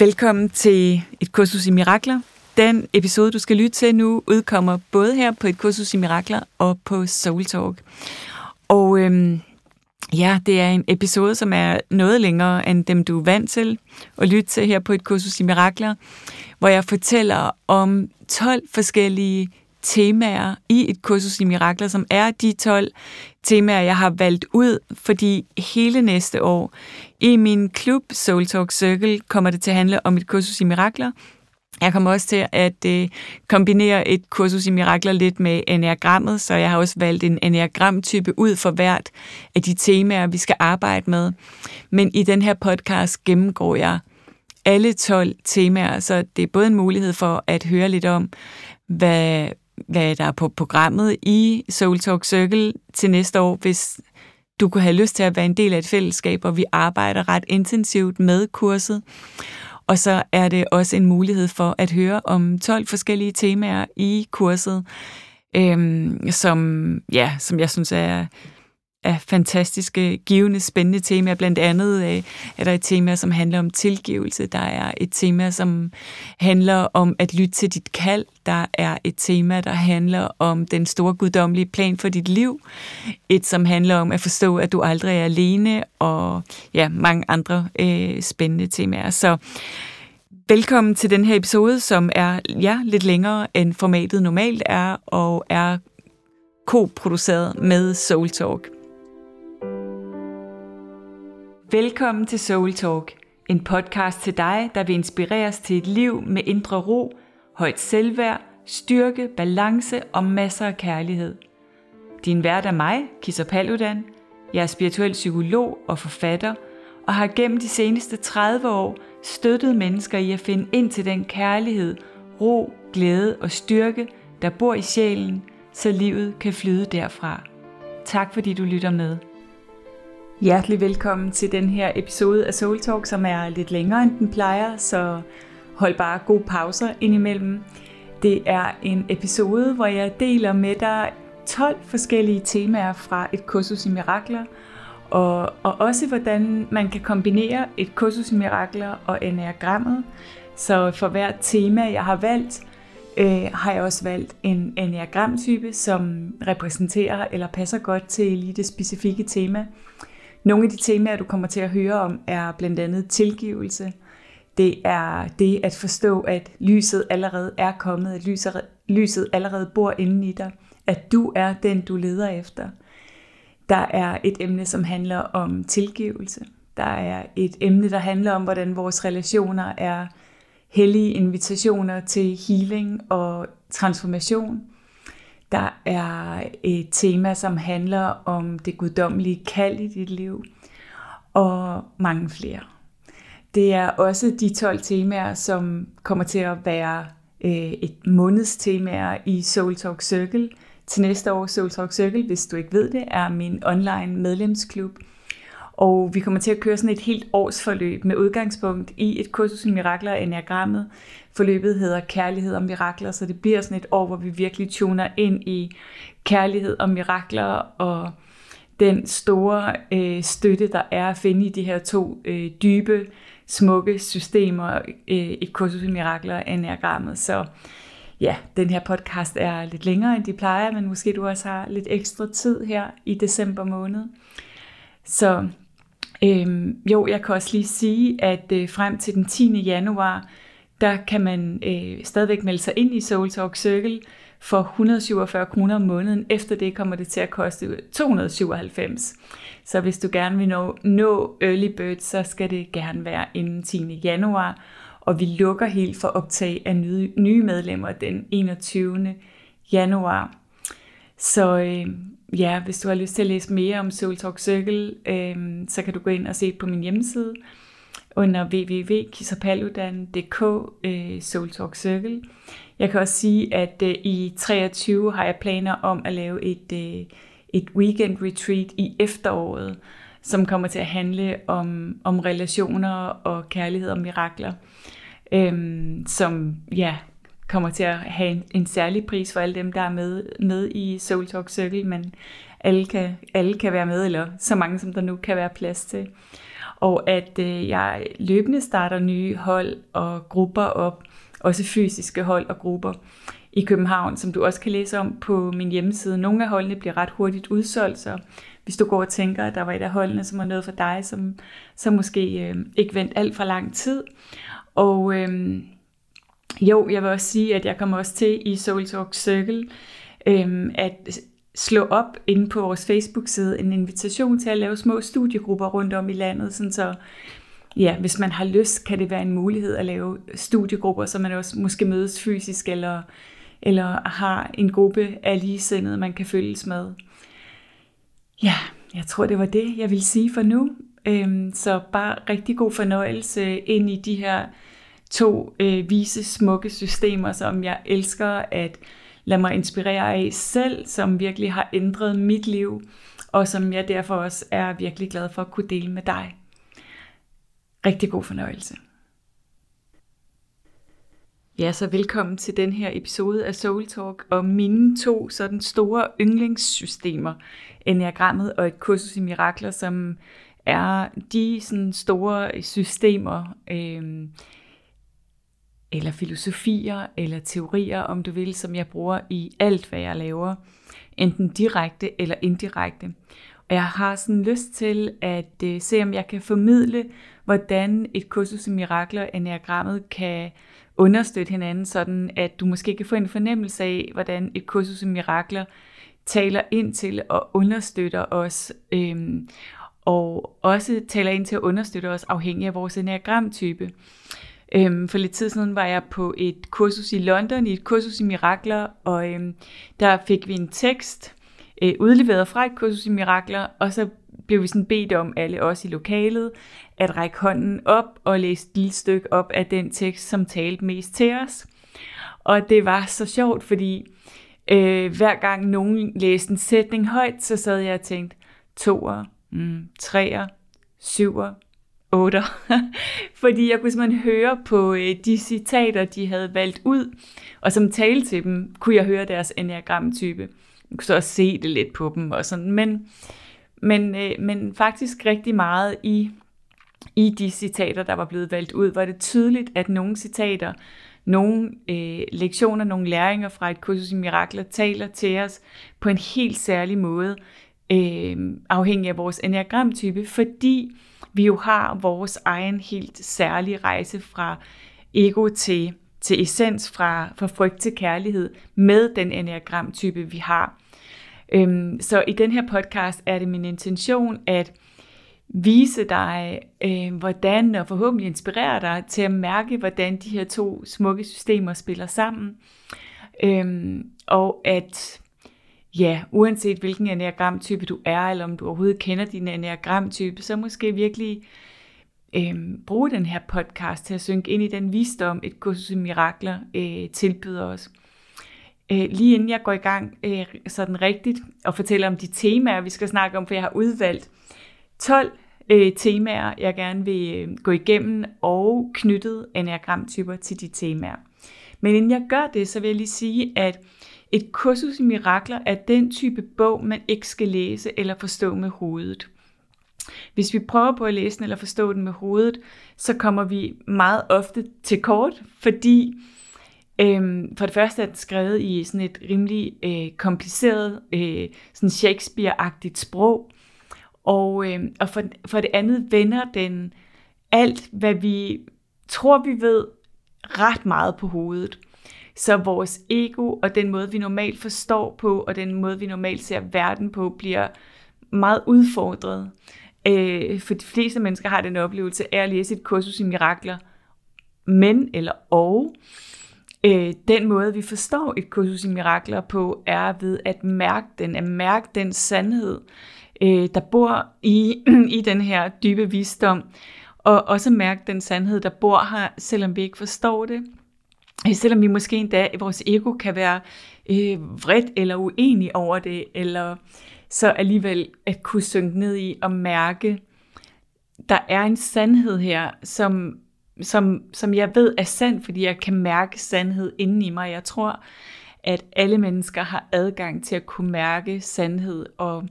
Velkommen til et kursus i mirakler. Den episode, du skal lytte til nu, udkommer både her på et kursus i mirakler og på Soul Talk. Og øhm, ja, det er en episode, som er noget længere end dem, du er vant til at lytte til her på et kursus i mirakler, hvor jeg fortæller om 12 forskellige temaer i et kursus i mirakler, som er de 12 temaer, jeg har valgt ud, fordi hele næste år i min klub Soul Talk Circle kommer det til at handle om et kursus i mirakler. Jeg kommer også til at øh, kombinere et kursus i mirakler lidt med enagrammet, så jeg har også valgt en enagramtype ud for hvert af de temaer, vi skal arbejde med. Men i den her podcast gennemgår jeg alle 12 temaer, så det er både en mulighed for at høre lidt om, hvad, hvad der er på programmet i Soul Talk Circle til næste år, hvis du kunne have lyst til at være en del af et fællesskab, og vi arbejder ret intensivt med kurset. Og så er det også en mulighed for at høre om 12 forskellige temaer i kurset, øhm, som, ja, som jeg synes er af fantastiske, givende, spændende temaer. Blandt andet øh, er der et tema, som handler om tilgivelse. Der er et tema, som handler om at lytte til dit kald. Der er et tema, der handler om den store guddommelige plan for dit liv. Et, som handler om at forstå, at du aldrig er alene, og ja, mange andre øh, spændende temaer. Så velkommen til den her episode, som er ja, lidt længere end formatet normalt er, og er koproduceret med Soul Talk. Velkommen til Soul Talk, en podcast til dig, der vil inspireres til et liv med indre ro, højt selvværd, styrke, balance og masser af kærlighed. Din vært er mig, Kisser Paludan. Jeg er spirituel psykolog og forfatter, og har gennem de seneste 30 år støttet mennesker i at finde ind til den kærlighed, ro, glæde og styrke, der bor i sjælen, så livet kan flyde derfra. Tak fordi du lytter med. Hjertelig velkommen til den her episode af Soul Talk, som er lidt længere end den plejer, så hold bare gode pauser indimellem. Det er en episode, hvor jeg deler med dig 12 forskellige temaer fra et kursus i mirakler, og, og også hvordan man kan kombinere et kursus i mirakler og enagrammet. Så for hvert tema, jeg har valgt, øh, har jeg også valgt en enagramtype, som repræsenterer eller passer godt til lige det specifikke tema. Nogle af de temaer, du kommer til at høre om, er blandt andet tilgivelse. Det er det at forstå, at lyset allerede er kommet, at lyset, lyset allerede bor inde i dig, at du er den, du leder efter. Der er et emne, som handler om tilgivelse. Der er et emne, der handler om, hvordan vores relationer er hellige invitationer til healing og transformation. Der er et tema, som handler om det guddommelige kald i dit liv, og mange flere. Det er også de 12 temaer, som kommer til at være øh, et månedstemaer i Soul Talk Circle til næste år. Soul Talk Circle, hvis du ikke ved det, er min online medlemsklub, og vi kommer til at køre sådan et helt års forløb med udgangspunkt i et kursus i mirakler og enagrammet. Forløbet hedder Kærlighed og Mirakler, så det bliver sådan et år, hvor vi virkelig tuner ind i kærlighed og mirakler og den store øh, støtte, der er at finde i de her to øh, dybe, smukke systemer, øh, et kursus i mirakler og enagrammet. Så ja, den her podcast er lidt længere, end de plejer, men måske du også har lidt ekstra tid her i december måned. Så Øhm, jo, jeg kan også lige sige, at øh, frem til den 10. januar der kan man øh, stadigvæk melde sig ind i Soul Talk Circle for 147 kroner om måneden. Efter det kommer det til at koste 297. Så hvis du gerne vil nå, nå Early Bird, så skal det gerne være inden 10. januar. Og vi lukker helt for optag af nye, nye medlemmer den 21. januar. Så øh, ja, hvis du har lyst til at læse mere om Soul Talk Circle, øh, så kan du gå ind og se på min hjemmeside under www.kisapaludan.dk øh, Soul Talk Circle. Jeg kan også sige, at øh, i 23 har jeg planer om at lave et, øh, et weekend retreat i efteråret, som kommer til at handle om, om relationer og kærlighed og mirakler, øhm, som ja, kommer til at have en, en særlig pris for alle dem, der er med, med i Soul Talk Circle, men alle kan, alle kan være med, eller så mange som der nu kan være plads til. Og at øh, jeg løbende starter nye hold og grupper op, også fysiske hold og grupper i København, som du også kan læse om på min hjemmeside. Nogle af holdene bliver ret hurtigt udsolgt, så hvis du går og tænker, at der var et af holdene, som var noget for dig, som, som måske øh, ikke vent alt for lang tid. Og øh, jo, jeg vil også sige, at jeg kommer også til i Soul Talk Circle øhm, at slå op inde på vores Facebook-side en invitation til at lave små studiegrupper rundt om i landet, sådan så ja, hvis man har lyst, kan det være en mulighed at lave studiegrupper, så man også måske mødes fysisk, eller, eller har en gruppe af ligesindede, man kan følges med. Ja, jeg tror, det var det, jeg vil sige for nu. Øhm, så bare rigtig god fornøjelse ind i de her to øh, vise, smukke systemer, som jeg elsker at lade mig inspirere af selv, som virkelig har ændret mit liv, og som jeg derfor også er virkelig glad for at kunne dele med dig. Rigtig god fornøjelse. Ja, så velkommen til den her episode af Soul Talk om mine to sådan store yndlingssystemer, Enneagrammet og et kursus i mirakler, som er de sådan store systemer, øh, eller filosofier, eller teorier, om du vil, som jeg bruger i alt, hvad jeg laver, enten direkte eller indirekte. Og jeg har sådan lyst til at øh, se, om jeg kan formidle, hvordan et kursus i mirakler, enneagrammet, kan understøtte hinanden, sådan at du måske kan få en fornemmelse af, hvordan et kursus i mirakler taler ind til og understøtter os, øhm, og også taler ind til at understøtte os afhængig af vores enneagramtype. Øhm, for lidt tid siden var jeg på et kursus i London, i et kursus i mirakler, og øhm, der fik vi en tekst øh, udleveret fra et kursus i mirakler, og så blev vi sådan bedt om, alle os i lokalet, at række hånden op og læse et lille stykke op af den tekst, som talte mest til os. Og det var så sjovt, fordi øh, hver gang nogen læste en sætning højt, så sad jeg og tænkte, toer, mm, treer, syver, otter. fordi jeg kunne simpelthen høre på øh, de citater, de havde valgt ud, og som talte til dem, kunne jeg høre deres enneagramtype. Jeg kunne så også se det lidt på dem og sådan, men, men, øh, men faktisk rigtig meget i i de citater, der var blevet valgt ud, var det tydeligt, at nogle citater, nogle øh, lektioner, nogle læringer fra et kursus i mirakler taler til os på en helt særlig måde, øh, afhængig af vores enagramtype, fordi vi jo har vores egen helt særlige rejse fra ego til, til essens, fra, fra frygt til kærlighed, med den enagramtype, vi har. Øhm, så i den her podcast er det min intention, at vise dig, øh, hvordan, og forhåbentlig inspirere dig til at mærke, hvordan de her to smukke systemer spiller sammen. Øhm, og at, ja, uanset hvilken enagramtype du er, eller om du overhovedet kender din enagramtype, så måske virkelig øh, bruge den her podcast til at synke ind i den visdom, et kursus i mirakler øh, tilbyder os. Øh, lige inden jeg går i gang øh, sådan rigtigt og fortæller om de temaer, vi skal snakke om, for jeg har udvalgt 12 øh, temaer, jeg gerne vil øh, gå igennem, og knyttet enagramtyper til de temaer. Men inden jeg gør det, så vil jeg lige sige, at et kursus i mirakler er den type bog, man ikke skal læse eller forstå med hovedet. Hvis vi prøver på at læse den eller forstå den med hovedet, så kommer vi meget ofte til kort, fordi øhm, for det første er den skrevet i sådan et rimelig øh, kompliceret, øh, sådan Shakespeare-agtigt sprog, og, øh, og for, for det andet vender den alt, hvad vi tror, vi ved, ret meget på hovedet. Så vores ego og den måde, vi normalt forstår på, og den måde, vi normalt ser verden på, bliver meget udfordret. Øh, for de fleste mennesker har den oplevelse af at læse et kursus i mirakler, men eller og. Øh, den måde, vi forstår et kursus i mirakler på, er ved at mærke den, at mærke den sandhed, øh, der bor i, i den her dybe visdom, og også mærke den sandhed, der bor her, selvom vi ikke forstår det. Øh, selvom vi måske endda, vores ego kan være øh, vredt eller uenig over det, eller så alligevel at kunne synke ned i og mærke, der er en sandhed her, som, som, som jeg ved er sand, fordi jeg kan mærke sandhed inden i mig. Jeg tror, at alle mennesker har adgang til at kunne mærke sandhed, og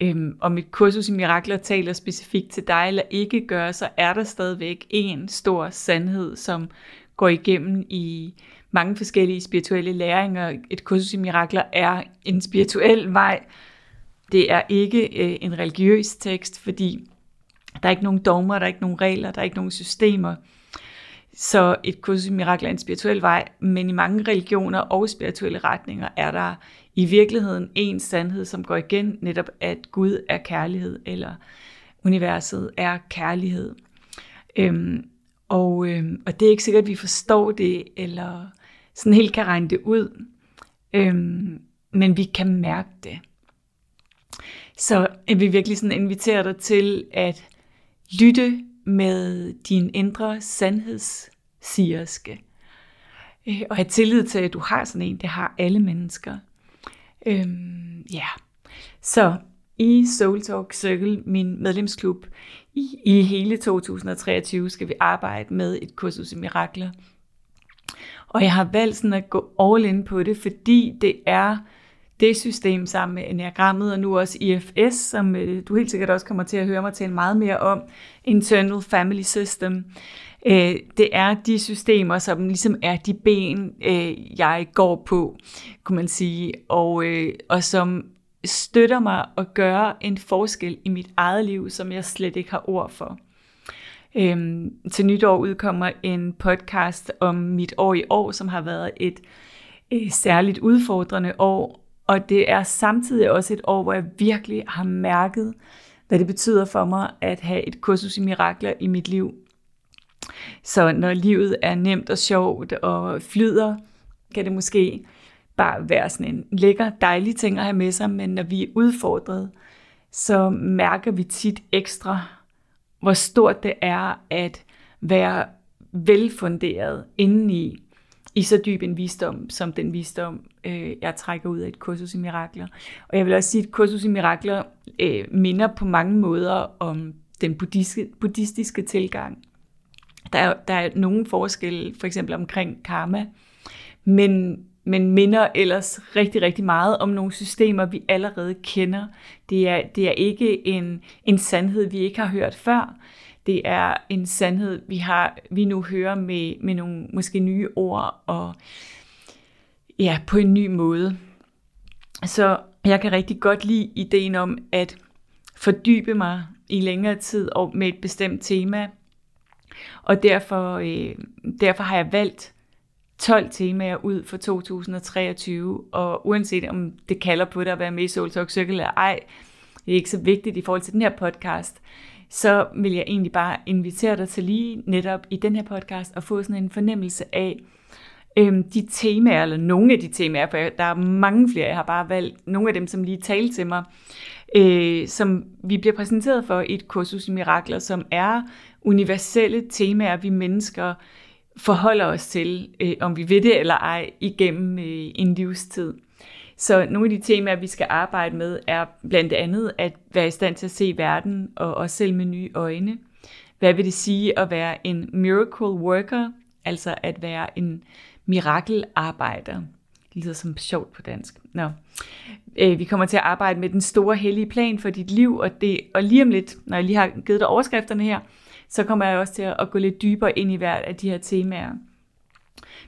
øhm, om et kursus i mirakler taler specifikt til dig eller ikke gør, så er der stadigvæk en stor sandhed, som går igennem i mange forskellige spirituelle læringer. Et kursus i mirakler er en spirituel vej. Det er ikke øh, en religiøs tekst, fordi der er ikke nogen dogmer, der er ikke nogen regler, der er ikke nogen systemer. Så et kursus i mirakler er en spirituel vej, men i mange religioner og spirituelle retninger er der i virkeligheden en sandhed, som går igen, netop at Gud er kærlighed, eller universet er kærlighed. Øhm, og, øh, og det er ikke sikkert, at vi forstår det, eller sådan helt kan regne det ud, Øh, men vi kan mærke det. Så jeg vil virkelig sådan invitere dig til at lytte med din indre sandhedssierske. Øh, og have tillid til, at du har sådan en. Det har alle mennesker. Øhm, ja. Så i Soul Talk Circle, min medlemsklub, i, hele 2023 skal vi arbejde med et kursus i mirakler. Og jeg har valgt sådan at gå all in på det, fordi det er det system sammen med enagrammet og nu også IFS, som øh, du helt sikkert også kommer til at høre mig tale meget mere om, Internal Family System. Øh, det er de systemer, som ligesom er de ben, øh, jeg går på, kunne man sige, og, og som støtter mig og gøre en forskel i mit eget liv, som jeg slet ikke har ord for. Øhm, til nytår udkommer en podcast om mit år i år, som har været et øh, særligt udfordrende år, og det er samtidig også et år, hvor jeg virkelig har mærket, hvad det betyder for mig at have et kursus i mirakler i mit liv. Så når livet er nemt og sjovt og flyder, kan det måske bare være sådan en lækker, dejlig ting at have med sig, men når vi er udfordret, så mærker vi tit ekstra, hvor stort det er at være velfunderet indeni i så dyb en visdom, som den visdom, øh, jeg trækker ud af et kursus i mirakler. Og jeg vil også sige, at et kursus i mirakler øh, minder på mange måder om den buddhistiske, buddhistiske tilgang. Der er, der er nogle forskelle, for eksempel omkring karma, men, men minder ellers rigtig, rigtig meget om nogle systemer, vi allerede kender. Det er, det er ikke en, en sandhed, vi ikke har hørt før. Det er en sandhed, vi har vi nu hører med, med nogle måske nye ord og ja, på en ny måde. Så jeg kan rigtig godt lide ideen om at fordybe mig i længere tid og med et bestemt tema. Og derfor, øh, derfor har jeg valgt 12 temaer ud for 2023, og uanset om det kalder på dig at være med i Soul Talk Circle eller ej, det er ikke så vigtigt i forhold til den her podcast, så vil jeg egentlig bare invitere dig til lige netop i den her podcast at få sådan en fornemmelse af øhm, de temaer, eller nogle af de temaer, for der er mange flere, jeg har bare valgt nogle af dem, som lige talte til mig, øh, som vi bliver præsenteret for i et kursus i mirakler, som er universelle temaer, vi mennesker forholder os til, øh, om vi ved det eller ej, igennem øh, en livstid. Så nogle af de temaer, vi skal arbejde med, er blandt andet at være i stand til at se verden og os selv med nye øjne. Hvad vil det sige at være en miracle worker, altså at være en mirakelarbejder? Det lyder som sjovt på dansk. Nå. Øh, vi kommer til at arbejde med den store hellige plan for dit liv, og, det, og lige om lidt, når jeg lige har givet dig overskrifterne her, så kommer jeg også til at gå lidt dybere ind i hvert af de her temaer.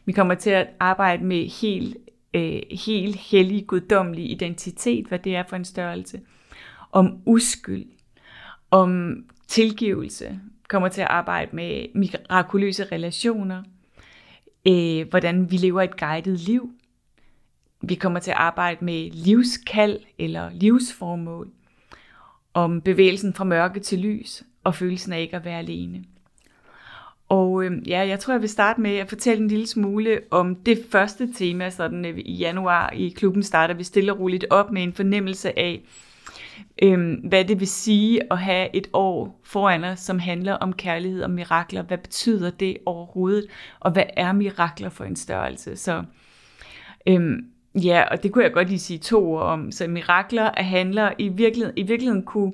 Vi kommer til at arbejde med helt øh, helt hellig, guddommelig identitet, hvad det er for en størrelse, om uskyld, om tilgivelse, kommer til at arbejde med mirakuløse relationer, øh, hvordan vi lever et guidet liv. Vi kommer til at arbejde med livskald eller livsformål, om bevægelsen fra mørke til lys og følelsen af ikke at være alene. Og øh, ja, jeg tror, jeg vil starte med at fortælle en lille smule om det første tema, sådan øh, i januar i klubben starter vi stille og roligt op med en fornemmelse af, øh, hvad det vil sige at have et år foran os, som handler om kærlighed og mirakler. Hvad betyder det overhovedet? Og hvad er mirakler for en størrelse? Så øh, ja, og det kunne jeg godt lige sige to ord om. Så mirakler handler i virkeligheden, i virkeligheden kunne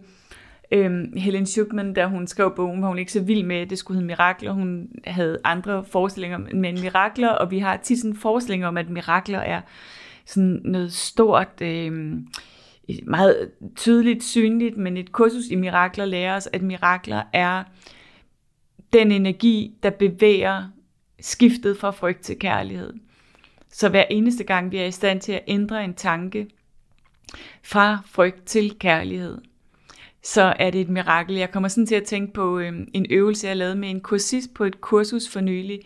Øhm, Helen Schuckman, da hun skrev bogen, var hun ikke så vild med, at det skulle hedde mirakler. Hun havde andre forestillinger men mirakler, og vi har tit sådan forestillinger om, at mirakler er sådan noget stort, øh, meget tydeligt, synligt, men et kursus i mirakler lærer os, at mirakler er den energi, der bevæger skiftet fra frygt til kærlighed. Så hver eneste gang vi er i stand til at ændre en tanke fra frygt til kærlighed, så er det et mirakel. Jeg kommer sådan til at tænke på øh, en øvelse, jeg lavede med en kursist på et kursus for nylig.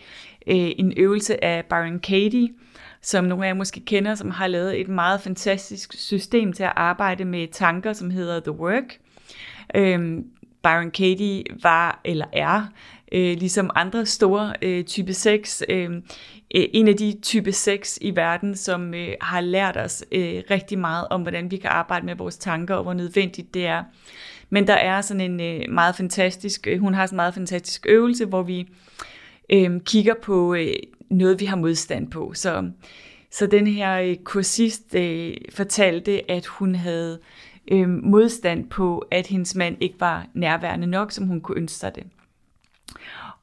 Øh, en øvelse af Byron Katie, som nogle af jer måske kender, som har lavet et meget fantastisk system til at arbejde med tanker, som hedder The Work. Øh, Byron Katie var eller er, øh, ligesom andre store øh, type 6, øh, øh, en af de type 6 i verden, som øh, har lært os øh, rigtig meget om, hvordan vi kan arbejde med vores tanker, og hvor nødvendigt det er. Men der er sådan en øh, meget fantastisk, øh, hun har sådan en meget fantastisk øvelse, hvor vi øh, kigger på øh, noget, vi har modstand på. Så, så den her øh, kursist øh, fortalte, at hun havde øh, modstand på, at hendes mand ikke var nærværende nok, som hun kunne ønske sig det.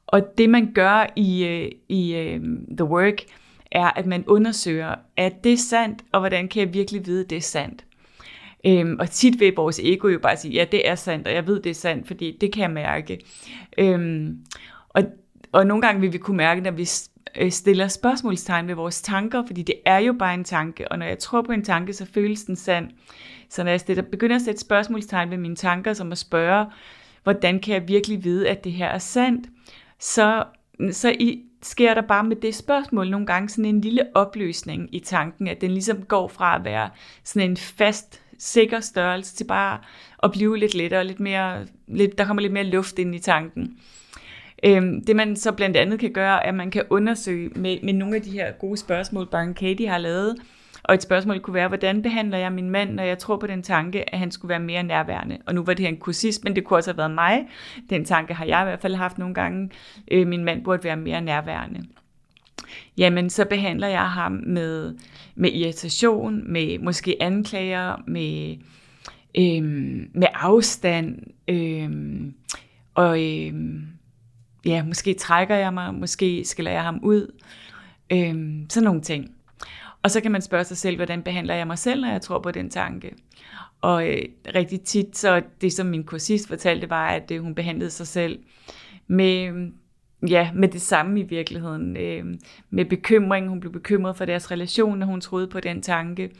Og det man gør i, øh, i øh, The Work, er, at man undersøger, at det er sandt, og hvordan kan jeg virkelig vide, at det er sandt. Øhm, og tit vil vores ego jo bare sige, ja, det er sandt, og jeg ved, det er sandt, fordi det kan jeg mærke. Øhm, og, og nogle gange vil vi kunne mærke, når vi øh, stiller spørgsmålstegn ved vores tanker, fordi det er jo bare en tanke, og når jeg tror på en tanke, så føles den sand. Så når jeg stiller, begynder at sætte spørgsmålstegn ved mine tanker, som at spørge, hvordan kan jeg virkelig vide, at det her er sandt, så, så i, sker der bare med det spørgsmål nogle gange sådan en lille opløsning i tanken, at den ligesom går fra at være sådan en fast, sikker størrelse til bare at blive lidt lettere, lidt mere, lidt, der kommer lidt mere luft ind i tanken. Øhm, det man så blandt andet kan gøre, er at man kan undersøge med, med nogle af de her gode spørgsmål, Baron Katie har lavet, og et spørgsmål kunne være, hvordan behandler jeg min mand, når jeg tror på den tanke, at han skulle være mere nærværende? Og nu var det her en kursist, men det kunne også have været mig. Den tanke har jeg i hvert fald haft nogle gange. Øh, min mand burde være mere nærværende. Jamen, så behandler jeg ham med, med irritation, med måske anklager, med, øhm, med afstand, øhm, og øhm, ja, måske trækker jeg mig, måske skiller jeg ham ud, øhm, sådan nogle ting. Og så kan man spørge sig selv, hvordan behandler jeg mig selv, når jeg tror på den tanke? Og øh, rigtig tit, så det som min kursist fortalte, var, at øh, hun behandlede sig selv med, mm, ja, med det samme i virkeligheden. Øh, med bekymring. Hun blev bekymret for deres relation, når hun troede på den tanke.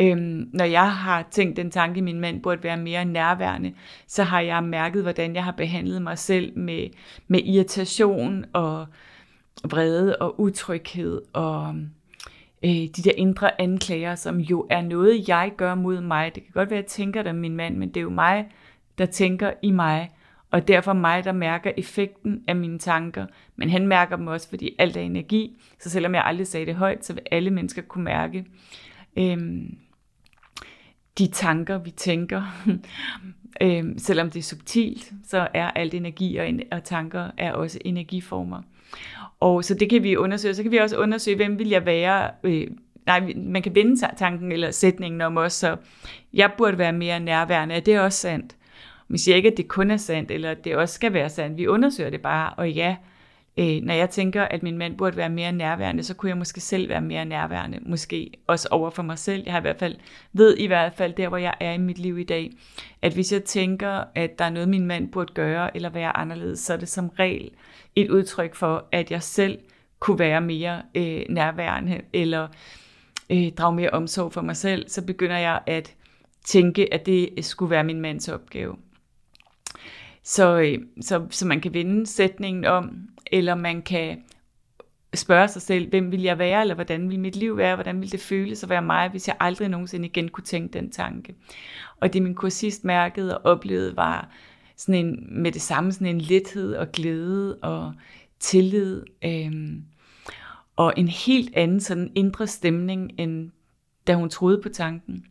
Øh, når jeg har tænkt, den tanke, min mand burde være mere nærværende, så har jeg mærket, hvordan jeg har behandlet mig selv med, med irritation og vrede og utryghed og øh, de der indre anklager, som jo er noget, jeg gør mod mig. Det kan godt være, at jeg tænker det om min mand, men det er jo mig, der tænker i mig, og derfor mig, der mærker effekten af mine tanker. Men han mærker dem også, fordi alt er energi, så selvom jeg aldrig sagde det højt, så vil alle mennesker kunne mærke øhm, de tanker, vi tænker. øhm, selvom det er subtilt, så er alt energi og, og tanker er også energiformer. Og så det kan vi undersøge. Så kan vi også undersøge, hvem vil jeg være? Øh, nej, man kan vende tanken eller sætningen om os, så jeg burde være mere nærværende. Er det også sandt? Vi siger ikke, at det kun er sandt, eller at det også skal være sandt. Vi undersøger det bare, og ja, øh, Øh, når jeg tænker, at min mand burde være mere nærværende, så kunne jeg måske selv være mere nærværende, måske også over for mig selv. Jeg har i hvert fald, ved i hvert fald der, hvor jeg er i mit liv i dag, at hvis jeg tænker, at der er noget, min mand burde gøre, eller være anderledes, så er det som regel et udtryk for, at jeg selv kunne være mere øh, nærværende, eller øh, drage mere omsorg for mig selv, så begynder jeg at tænke, at det skulle være min mands opgave. Så, øh, så, så man kan vende sætningen om, eller man kan spørge sig selv, hvem vil jeg være, eller hvordan vil mit liv være, hvordan vil det føles at være mig, hvis jeg aldrig nogensinde igen kunne tænke den tanke. Og det min kursist mærkede og oplevede var sådan en, med det samme sådan en lethed og glæde og tillid, øhm, og en helt anden sådan indre stemning, end da hun troede på tanken.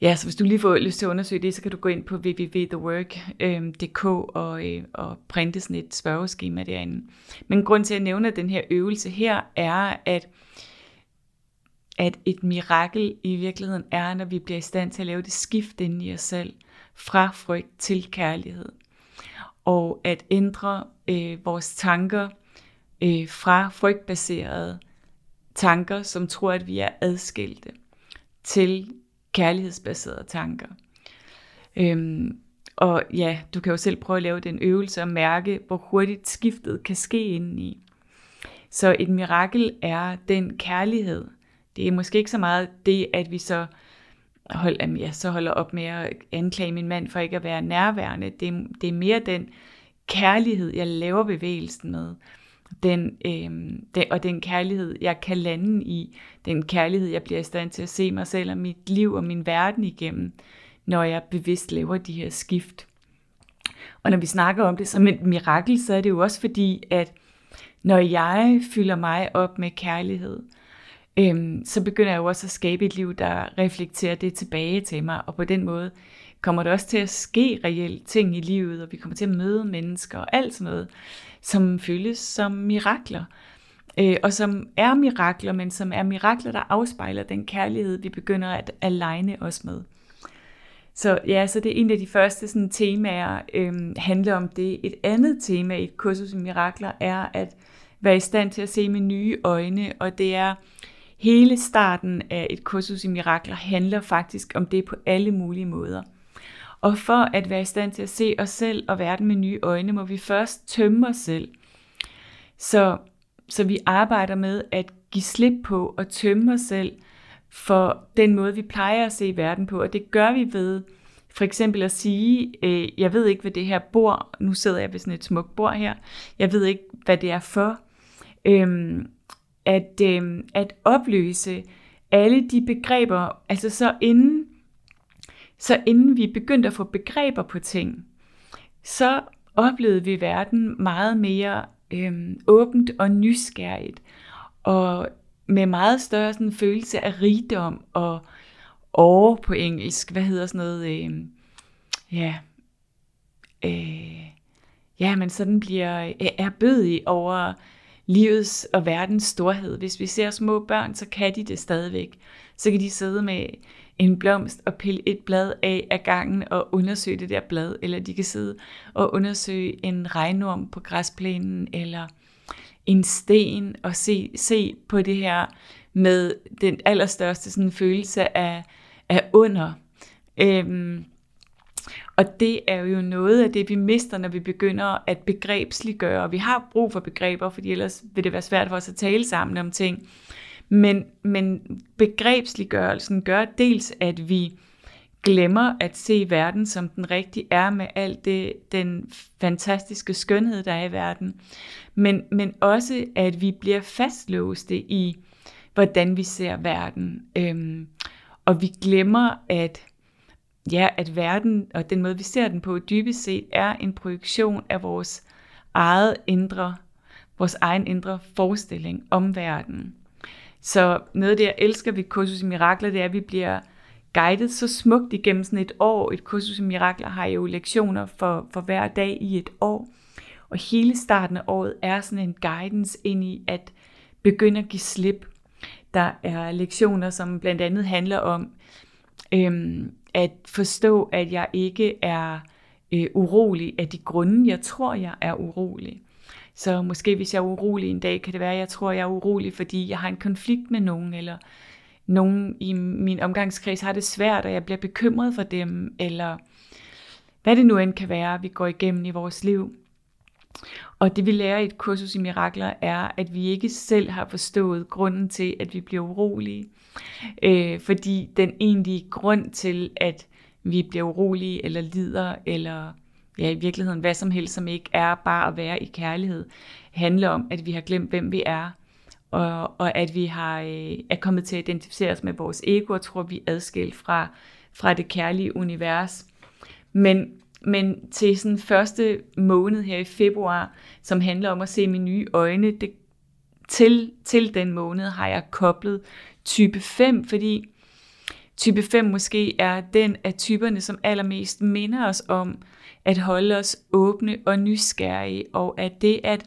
Ja, så hvis du lige får lyst til at undersøge det, så kan du gå ind på www.thework.dk og, øh, og printe sådan et spørgeskema derinde. Men grund til at nævne den her øvelse her er, at, at et mirakel i virkeligheden er, når vi bliver i stand til at lave det skift inden i os selv, fra frygt til kærlighed. Og at ændre øh, vores tanker øh, fra frygtbaserede tanker, som tror, at vi er adskilte, til kærlighedsbaserede tanker. Øhm, og ja, du kan jo selv prøve at lave den øvelse og mærke, hvor hurtigt skiftet kan ske indeni. Så et mirakel er den kærlighed. Det er måske ikke så meget det, at vi så, hold, jamen ja, så holder op med at anklage min mand for ikke at være nærværende. Det, det er mere den kærlighed, jeg laver bevægelsen med den, øh, den, og den kærlighed, jeg kan lande i, den kærlighed, jeg bliver i stand til at se mig selv og mit liv og min verden igennem, når jeg bevidst laver de her skift. Og når vi snakker om det som et mirakel, så er det jo også fordi, at når jeg fylder mig op med kærlighed, øhm, så begynder jeg jo også at skabe et liv, der reflekterer det tilbage til mig, og på den måde kommer der også til at ske reelle ting i livet, og vi kommer til at møde mennesker og alt sådan noget, som føles som mirakler. Øh, og som er mirakler, men som er mirakler, der afspejler den kærlighed, vi begynder at aligne os med. Så ja, så det er en af de første sådan, temaer, øh, handler om det. Et andet tema i et kursus i mirakler er at være i stand til at se med nye øjne, og det er hele starten af et kursus i mirakler handler faktisk om det på alle mulige måder. Og for at være i stand til at se os selv og verden med nye øjne, må vi først tømme os selv. Så, så vi arbejder med at give slip på og tømme os selv for den måde, vi plejer at se verden på. Og det gør vi ved for eksempel at sige, øh, jeg ved ikke, hvad det her bor, nu sidder jeg ved sådan et smukt bord her, jeg ved ikke, hvad det er for. Øhm, at, øh, at opløse alle de begreber, altså så inden så inden vi begyndte at få begreber på ting, så oplevede vi verden meget mere øh, åbent og nysgerrigt, og med meget større sådan, følelse af rigdom og over på engelsk. Hvad hedder sådan noget? Øh, ja, øh, ja, men sådan bliver erbødig over livets og verdens storhed. Hvis vi ser små børn, så kan de det stadigvæk. Så kan de sidde med en blomst og pille et blad af af gangen og undersøge det der blad, eller de kan sidde og undersøge en regnorm på græsplænen, eller en sten, og se, se på det her med den allerstørste sådan, følelse af, af under. Øhm, og det er jo noget af det, vi mister, når vi begynder at begrebsliggøre. Vi har brug for begreber, fordi ellers vil det være svært for os at tale sammen om ting. Men, men begrebsliggørelsen gør dels, at vi glemmer at se verden, som den rigtig er, med alt det, den fantastiske skønhed, der er i verden. Men, men også, at vi bliver fastlåste i, hvordan vi ser verden. Øhm, og vi glemmer, at ja, at verden og den måde, vi ser den på, dybest set er en projektion af vores eget indre, vores egen indre forestilling om verden. Så noget af det, jeg elsker ved kursus i mirakler, det er, at vi bliver guidet så smukt igennem sådan et år. Et kursus i mirakler har jo lektioner for, for hver dag i et år. Og hele starten af året er sådan en guidance ind i at begynde at give slip. Der er lektioner, som blandt andet handler om øhm, at forstå, at jeg ikke er øh, urolig af de grunde, jeg tror, jeg er urolig. Så måske hvis jeg er urolig en dag, kan det være, at jeg tror, jeg er urolig, fordi jeg har en konflikt med nogen, eller nogen i min omgangskreds har det svært, og jeg bliver bekymret for dem, eller hvad det nu end kan være, vi går igennem i vores liv. Og det vi lærer i et kursus i mirakler er, at vi ikke selv har forstået grunden til, at vi bliver urolige. Øh, fordi den egentlige grund til, at vi bliver urolige, eller lider, eller ja, i virkeligheden hvad som helst, som ikke er bare at være i kærlighed, handler om, at vi har glemt, hvem vi er, og, og at vi har øh, er kommet til at identificere os med vores ego, og tror, vi er adskilt fra, fra det kærlige univers. Men, men til sådan første måned her i februar, som handler om at se mine nye øjne, det, til, til den måned har jeg koblet type 5, fordi type 5 måske er den af typerne, som allermest minder os om at holde os åbne og nysgerrige, og at det at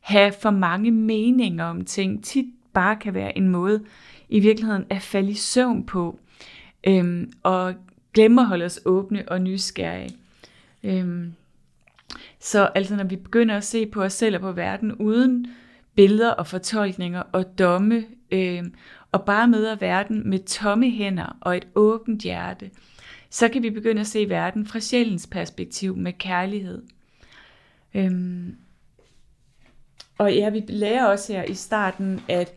have for mange meninger om ting tit bare kan være en måde i virkeligheden at falde i søvn på, øhm, og glemme at holde os åbne og nysgerrige. Øhm, så altså når vi begynder at se på os selv og på verden uden billeder og fortolkninger og domme, øh, og bare møder verden med tomme hænder og et åbent hjerte, så kan vi begynde at se verden fra sjælens perspektiv med kærlighed. Øhm, og ja, vi lærer også her i starten, at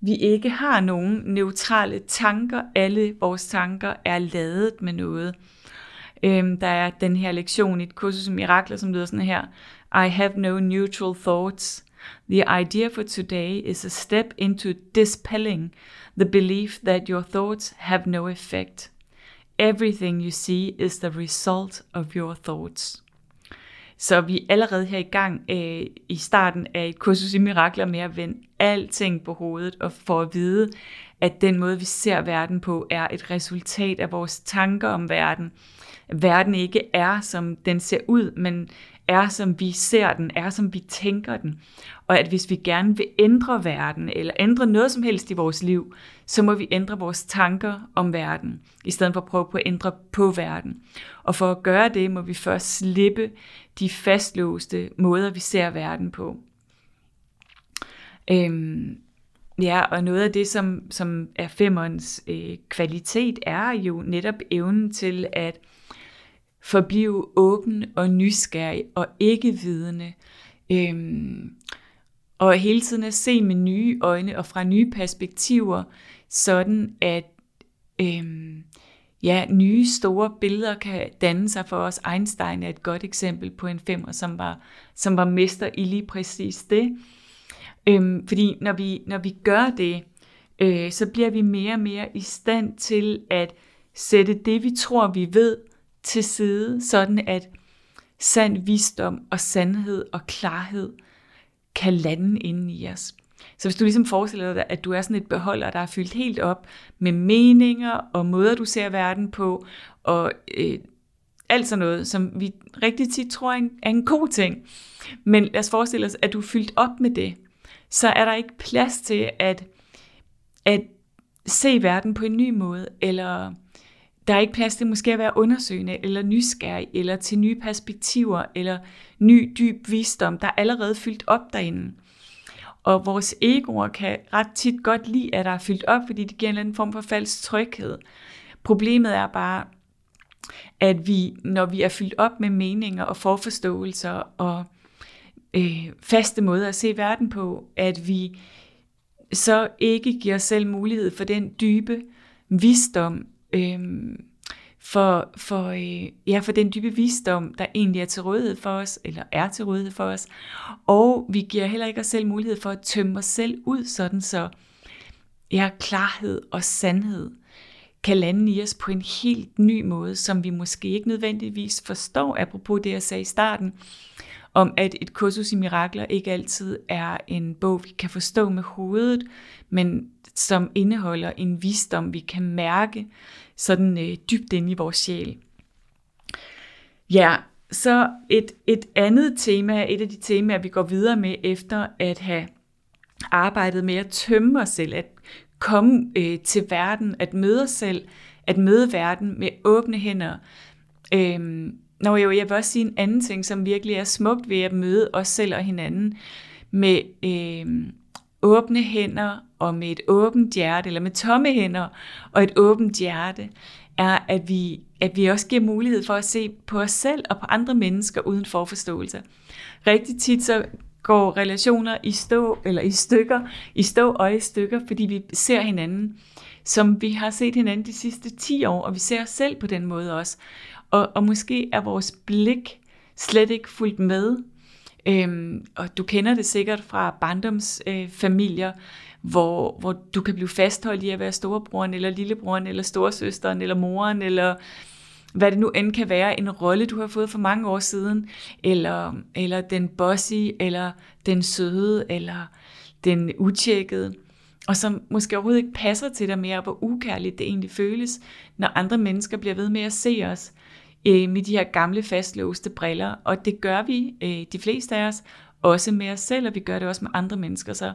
vi ikke har nogen neutrale tanker. Alle vores tanker er ladet med noget. Øhm, der er den her lektion i et kursus i mirakler, som lyder sådan her. I have no neutral thoughts. The idea for today is a step into dispelling the belief that your thoughts have no effect. Everything you see is the result of your thoughts. Så vi er allerede her i gang øh, i starten af et kursus i mirakler med at vende alting på hovedet og få at vide, at den måde, vi ser verden på, er et resultat af vores tanker om verden. Verden ikke er, som den ser ud, men er, som vi ser den, er, som vi tænker den. Og at hvis vi gerne vil ændre verden, eller ændre noget som helst i vores liv, så må vi ændre vores tanker om verden, i stedet for at prøve på at ændre på verden. Og for at gøre det, må vi først slippe de fastlåste måder, vi ser verden på. Øhm, ja, og noget af det, som, som er femmerens øh, kvalitet, er jo netop evnen til at forblive åben og nysgerrig og ikke vidende. Øhm, og hele tiden at se med nye øjne og fra nye perspektiver, sådan at øhm, ja, nye store billeder kan danne sig for os. Einstein er et godt eksempel på en femmer, som var, som var mester i lige præcis det. Øhm, fordi når vi, når vi gør det, øh, så bliver vi mere og mere i stand til at sætte det, vi tror, vi ved, til side, sådan at sand visdom og sandhed og klarhed kan lande inde i os. Så hvis du ligesom forestiller dig, at du er sådan et beholder, der er fyldt helt op med meninger og måder, du ser verden på, og øh, alt sådan noget, som vi rigtig tit tror er en, er en god ting. Men lad os forestille os, at du er fyldt op med det. Så er der ikke plads til at, at se verden på en ny måde, eller der er ikke plads til måske at være undersøgende, eller nysgerrig, eller til nye perspektiver, eller ny dyb visdom, der er allerede fyldt op derinde. Og vores egoer kan ret tit godt lide, at der er fyldt op, fordi det giver en eller anden form for falsk tryghed. Problemet er bare, at vi, når vi er fyldt op med meninger og forforståelser og øh, faste måder at se verden på, at vi så ikke giver os selv mulighed for den dybe visdom, øhm, for, for, øh, ja, for den dybe visdom, der egentlig er til rådighed for os, eller er til rådighed for os. Og vi giver heller ikke os selv mulighed for at tømme os selv ud, sådan så ja, klarhed og sandhed kan lande i os på en helt ny måde, som vi måske ikke nødvendigvis forstår, apropos det, jeg sagde i starten, om at et kursus i mirakler ikke altid er en bog, vi kan forstå med hovedet, men som indeholder en visdom, vi kan mærke sådan øh, dybt inde i vores sjæl. Ja, så et, et andet tema, et af de temaer, vi går videre med efter at have arbejdet med at tømme os selv, at komme øh, til verden, at møde os selv, at møde verden med åbne hænder. Øhm, når jo, jeg vil også sige en anden ting, som virkelig er smukt ved at møde os selv og hinanden med øh, åbne hænder og med et åbent hjerte, eller med tomme hænder og et åbent hjerte, er, at vi, at vi også giver mulighed for at se på os selv og på andre mennesker uden forforståelse. Rigtig tit så går relationer i stå, eller i stykker, i stå og i stykker, fordi vi ser hinanden, som vi har set hinanden de sidste 10 år, og vi ser os selv på den måde også. Og, og måske er vores blik slet ikke fuldt med. Øhm, og du kender det sikkert fra barndomsfamilier, øh, hvor, hvor du kan blive fastholdt i at være storebroren, eller lillebroren, eller storesøsteren, eller moren, eller hvad det nu end kan være, en rolle, du har fået for mange år siden, eller, eller den bossy, eller den søde, eller den utjekkede, og som måske overhovedet ikke passer til dig mere, hvor ukærligt det egentlig føles, når andre mennesker bliver ved med at se os øh, med de her gamle fastlåste briller, og det gør vi, øh, de fleste af os, også med os selv, og vi gør det også med andre mennesker, så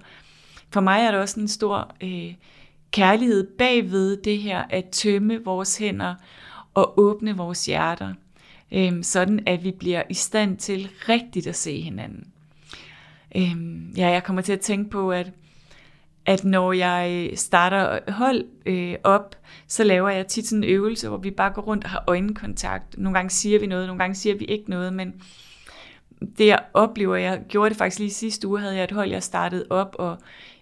for mig er der også en stor øh, kærlighed bagved det her at tømme vores hænder og åbne vores hjerter, øh, sådan at vi bliver i stand til rigtigt at se hinanden. Øh, ja, jeg kommer til at tænke på, at at når jeg starter hold øh, op, så laver jeg tit sådan en øvelse, hvor vi bare går rundt og har øjenkontakt. Nogle gange siger vi noget, nogle gange siger vi ikke noget, men det jeg oplever, jeg gjorde det faktisk lige sidste uge, havde jeg et hold, jeg startede op, og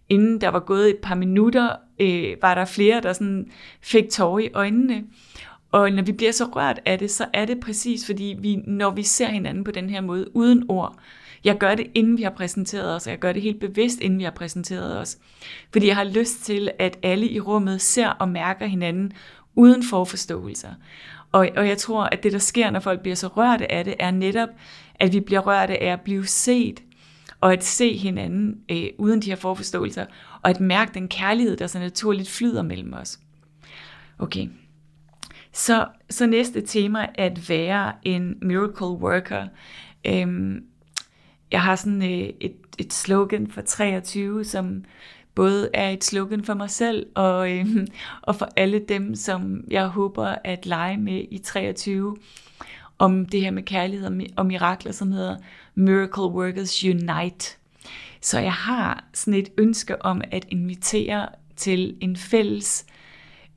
inden der var gået et par minutter, øh, var der flere, der sådan fik tårer i øjnene. Og når vi bliver så rørt af det, så er det præcis, fordi vi, når vi ser hinanden på den her måde, uden ord, jeg gør det, inden vi har præsenteret os, og jeg gør det helt bevidst, inden vi har præsenteret os. Fordi jeg har lyst til, at alle i rummet ser og mærker hinanden uden forforståelser. Og, og jeg tror, at det, der sker, når folk bliver så rørte af det, er netop, at vi bliver rørte af at blive set, og at se hinanden øh, uden de her forforståelser, og at mærke den kærlighed, der så naturligt flyder mellem os. Okay. Så, så næste tema er at være en miracle worker. Øhm, jeg har sådan øh, et, et slogan for 23, som både er et slogan for mig selv og, øh, og for alle dem, som jeg håber at lege med i 23 om det her med kærlighed og mirakler, som hedder Miracle Workers Unite. Så jeg har sådan et ønske om at invitere til en fælles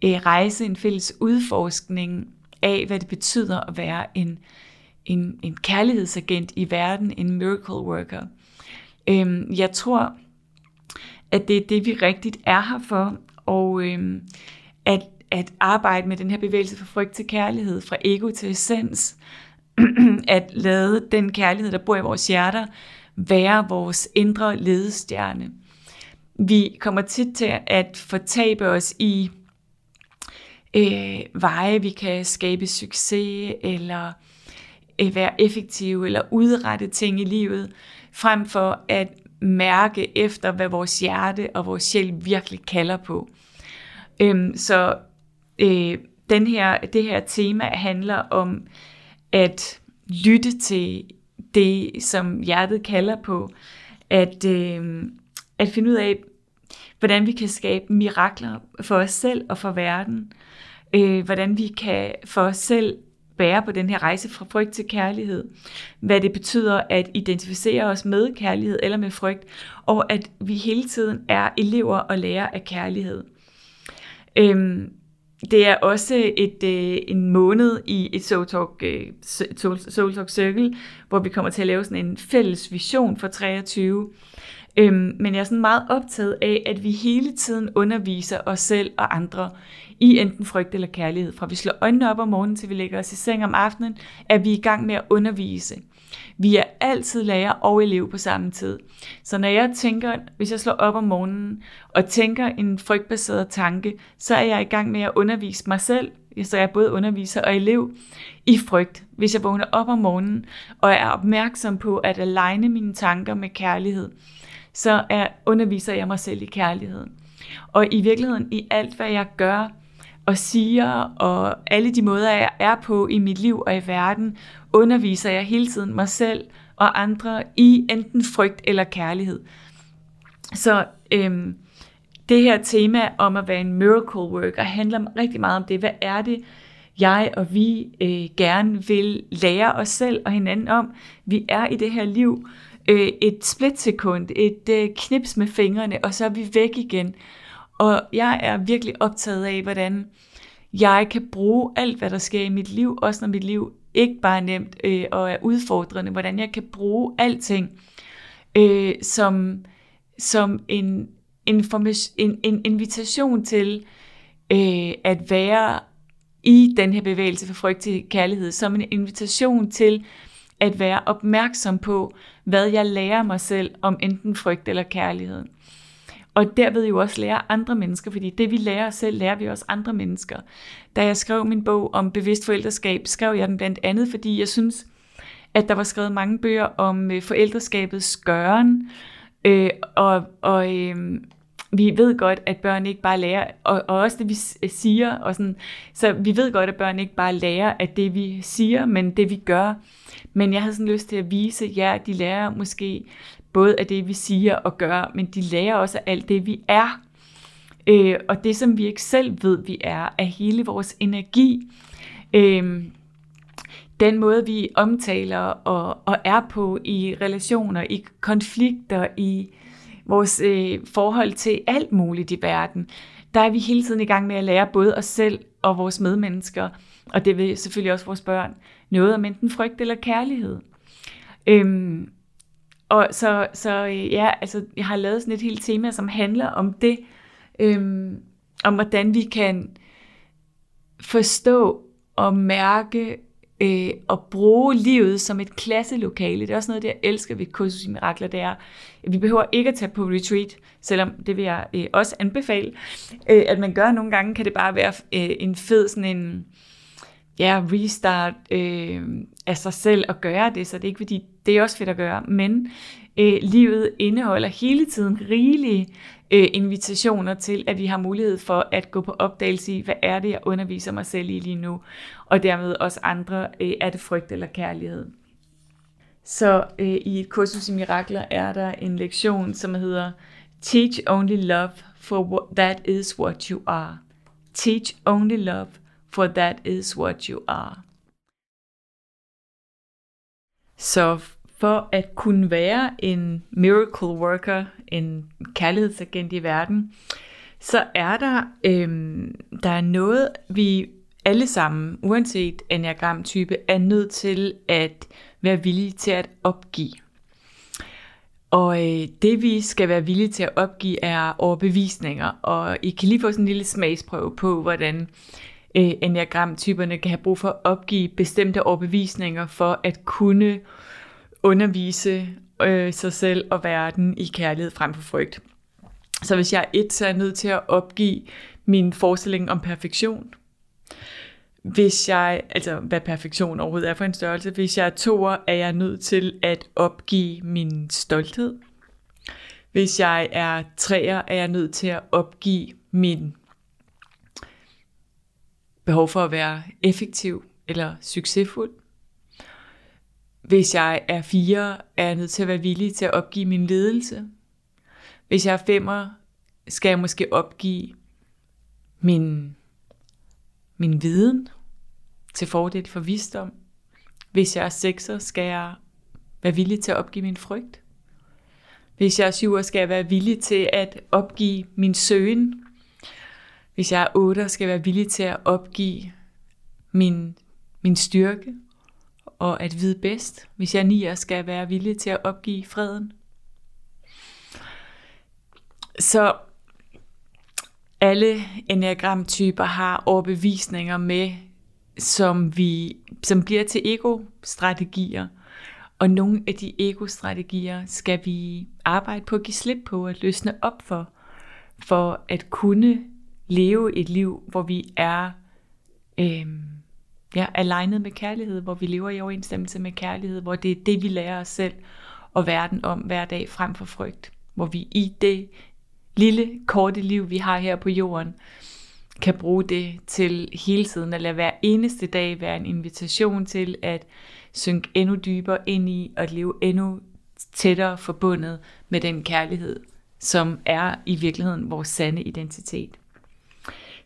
øh, rejse, en fælles udforskning af, hvad det betyder at være en en, en kærlighedsagent i verden, en miracle worker. Øhm, jeg tror, at det er det, vi rigtigt er her for, og øhm, at, at arbejde med den her bevægelse fra frygt til kærlighed, fra ego til essens, at lade den kærlighed, der bor i vores hjerter, være vores indre ledestjerne. Vi kommer tit til at fortabe os i øh, veje, vi kan skabe succes, eller være effektive eller udrette ting i livet, frem for at mærke efter, hvad vores hjerte og vores sjæl virkelig kalder på. Øhm, så øh, den her, det her tema handler om at lytte til det, som hjertet kalder på, at, øh, at finde ud af, hvordan vi kan skabe mirakler for os selv og for verden, øh, hvordan vi kan for os selv bære på den her rejse fra frygt til kærlighed. Hvad det betyder at identificere os med kærlighed eller med frygt, og at vi hele tiden er elever og lærer af kærlighed. Øhm, det er også et, øh, en måned i et Soul Talk, øh, Soul Talk Circle, hvor vi kommer til at lave sådan en fælles vision for 23. Øhm, men jeg er sådan meget optaget af, at vi hele tiden underviser os selv og andre i enten frygt eller kærlighed. Fra vi slår øjnene op om morgenen, til vi lægger os i seng om aftenen, er vi i gang med at undervise. Vi er altid lærer og elev på samme tid. Så når jeg tænker, hvis jeg slår op om morgenen og tænker en frygtbaseret tanke, så er jeg i gang med at undervise mig selv, så jeg er både underviser og elev i frygt. Hvis jeg vågner op om morgenen og er opmærksom på at aligne mine tanker med kærlighed, så er, underviser jeg mig selv i kærlighed. Og i virkeligheden i alt, hvad jeg gør, og siger, og alle de måder, jeg er på i mit liv og i verden, underviser jeg hele tiden mig selv og andre i enten frygt eller kærlighed. Så øhm, det her tema om at være en miracle worker handler rigtig meget om det. Hvad er det, jeg og vi øh, gerne vil lære os selv og hinanden om? Vi er i det her liv øh, et splitsekund, et øh, knips med fingrene, og så er vi væk igen. Og jeg er virkelig optaget af, hvordan jeg kan bruge alt, hvad der sker i mit liv, også når mit liv ikke bare er nemt øh, og er udfordrende, hvordan jeg kan bruge alting øh, som, som en, en, en, en invitation til øh, at være i den her bevægelse for frygt til kærlighed, som en invitation til at være opmærksom på, hvad jeg lærer mig selv om enten frygt eller kærlighed. Og derved jo også lære andre mennesker, fordi det vi lærer os selv, lærer vi også andre mennesker. Da jeg skrev min bog om bevidst forældreskab, skrev jeg den blandt andet, fordi jeg synes, at der var skrevet mange bøger om øh, forældreskabets gøren, øh, og, og øh, vi ved godt, at børn ikke bare lærer, og, og også det vi øh, siger, og sådan, så vi ved godt, at børn ikke bare lærer af det vi siger, men det vi gør. Men jeg havde sådan lyst til at vise jer, at de lærer måske både af det vi siger og gør, men de lærer også af alt det vi er. Øh, og det som vi ikke selv ved vi er, er hele vores energi. Øh, den måde vi omtaler og, og er på i relationer, i konflikter, i vores øh, forhold til alt muligt i verden, der er vi hele tiden i gang med at lære både os selv og vores medmennesker, og det vil selvfølgelig også vores børn, noget om enten frygt eller kærlighed. Øhm, og så, så øh, ja, altså, jeg har lavet sådan et helt tema, som handler om det, øhm, om hvordan vi kan forstå og mærke øh, at bruge livet som et klasselokale. Det er også noget, det jeg elsker ved kursus i mirakler, det er, at vi behøver ikke at tage på retreat, selvom det vil jeg øh, også anbefale, øh, at man gør nogle gange, kan det bare være øh, en fed sådan en, ja, restart øh, af sig selv at gøre det, så det er ikke fordi, det er også fedt at gøre, men øh, livet indeholder hele tiden rigelige øh, invitationer til, at vi har mulighed for at gå på opdagelse i, hvad er det, jeg underviser mig selv i lige nu, og dermed også andre, øh, er det frygt eller kærlighed. Så øh, i et kursus i mirakler er der en lektion, som hedder Teach only love, for that is what you are. Teach only love, for that is what you are. Så for at kunne være en miracle worker, en kærlighedsagent i verden, så er der, øhm, der er noget, vi alle sammen, uanset enagramtype, er nødt til at være villige til at opgive. Og øh, det vi skal være villige til at opgive er overbevisninger, og I kan lige få sådan en lille smagsprøve på, hvordan øh, enneagram-typerne kan have brug for at opgive bestemte overbevisninger for at kunne undervise øh, sig selv og verden i kærlighed frem for frygt. Så hvis jeg er et, så er jeg nødt til at opgive min forestilling om perfektion. Hvis jeg, altså hvad perfektion overhovedet er for en størrelse, hvis jeg er toer, er jeg nødt til at opgive min stolthed. Hvis jeg er træer, er jeg nødt til at opgive min behov for at være effektiv eller succesfuld. Hvis jeg er fire, er jeg nødt til at være villig til at opgive min ledelse. Hvis jeg er femmer, skal jeg måske opgive min, min viden til fordel for visdom. Hvis jeg er sekser, skal jeg være villig til at opgive min frygt. Hvis jeg er syver, skal jeg være villig til at opgive min søgen. Hvis jeg er otter, skal jeg være villig til at opgive min, min styrke og at vide bedst. Hvis jeg nier, skal være villig til at opgive freden. Så alle enagramtyper har overbevisninger med, som, vi, som bliver til ego-strategier. Og nogle af de ego-strategier skal vi arbejde på at give slip på, at løsne op for, for at kunne leve et liv, hvor vi er øh, ja, alignet med kærlighed, hvor vi lever i overensstemmelse med kærlighed, hvor det er det, vi lærer os selv og verden om hver dag frem for frygt. Hvor vi i det lille, korte liv, vi har her på jorden, kan bruge det til hele tiden at lade hver eneste dag være en invitation til at synke endnu dybere ind i og leve endnu tættere forbundet med den kærlighed, som er i virkeligheden vores sande identitet.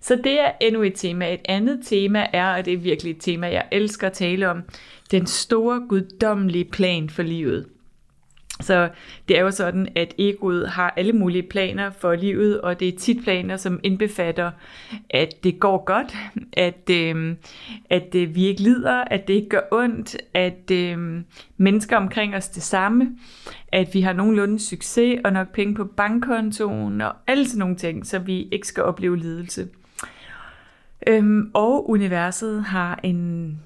Så det er endnu et tema. Et andet tema er, og det er virkelig et tema, jeg elsker at tale om, den store guddommelige plan for livet. Så det er jo sådan, at egoet har alle mulige planer for livet, og det er tit planer, som indbefatter, at det går godt, at, øh, at øh, vi ikke lider, at det ikke gør ondt, at øh, mennesker omkring os det samme, at vi har nogenlunde succes og nok penge på bankkontoen og alle sådan nogle ting, så vi ikke skal opleve lidelse. Øhm, og universet har en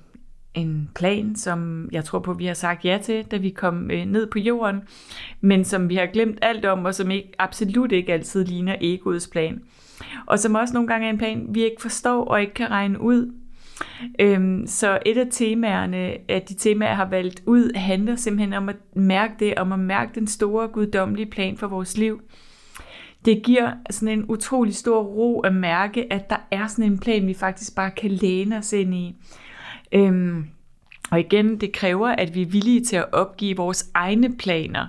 en plan, som jeg tror på, vi har sagt ja til, da vi kom øh, ned på jorden, men som vi har glemt alt om, og som ikke, absolut ikke altid ligner egoets plan. Og som også nogle gange er en plan, vi ikke forstår og ikke kan regne ud. Øhm, så et af temaerne, at de temaer, jeg har valgt ud, handler simpelthen om at mærke det, om at mærke den store guddommelige plan for vores liv. Det giver sådan en utrolig stor ro at mærke, at der er sådan en plan, vi faktisk bare kan læne os ind i. Øhm, og igen, det kræver, at vi er villige til at opgive vores egne planer,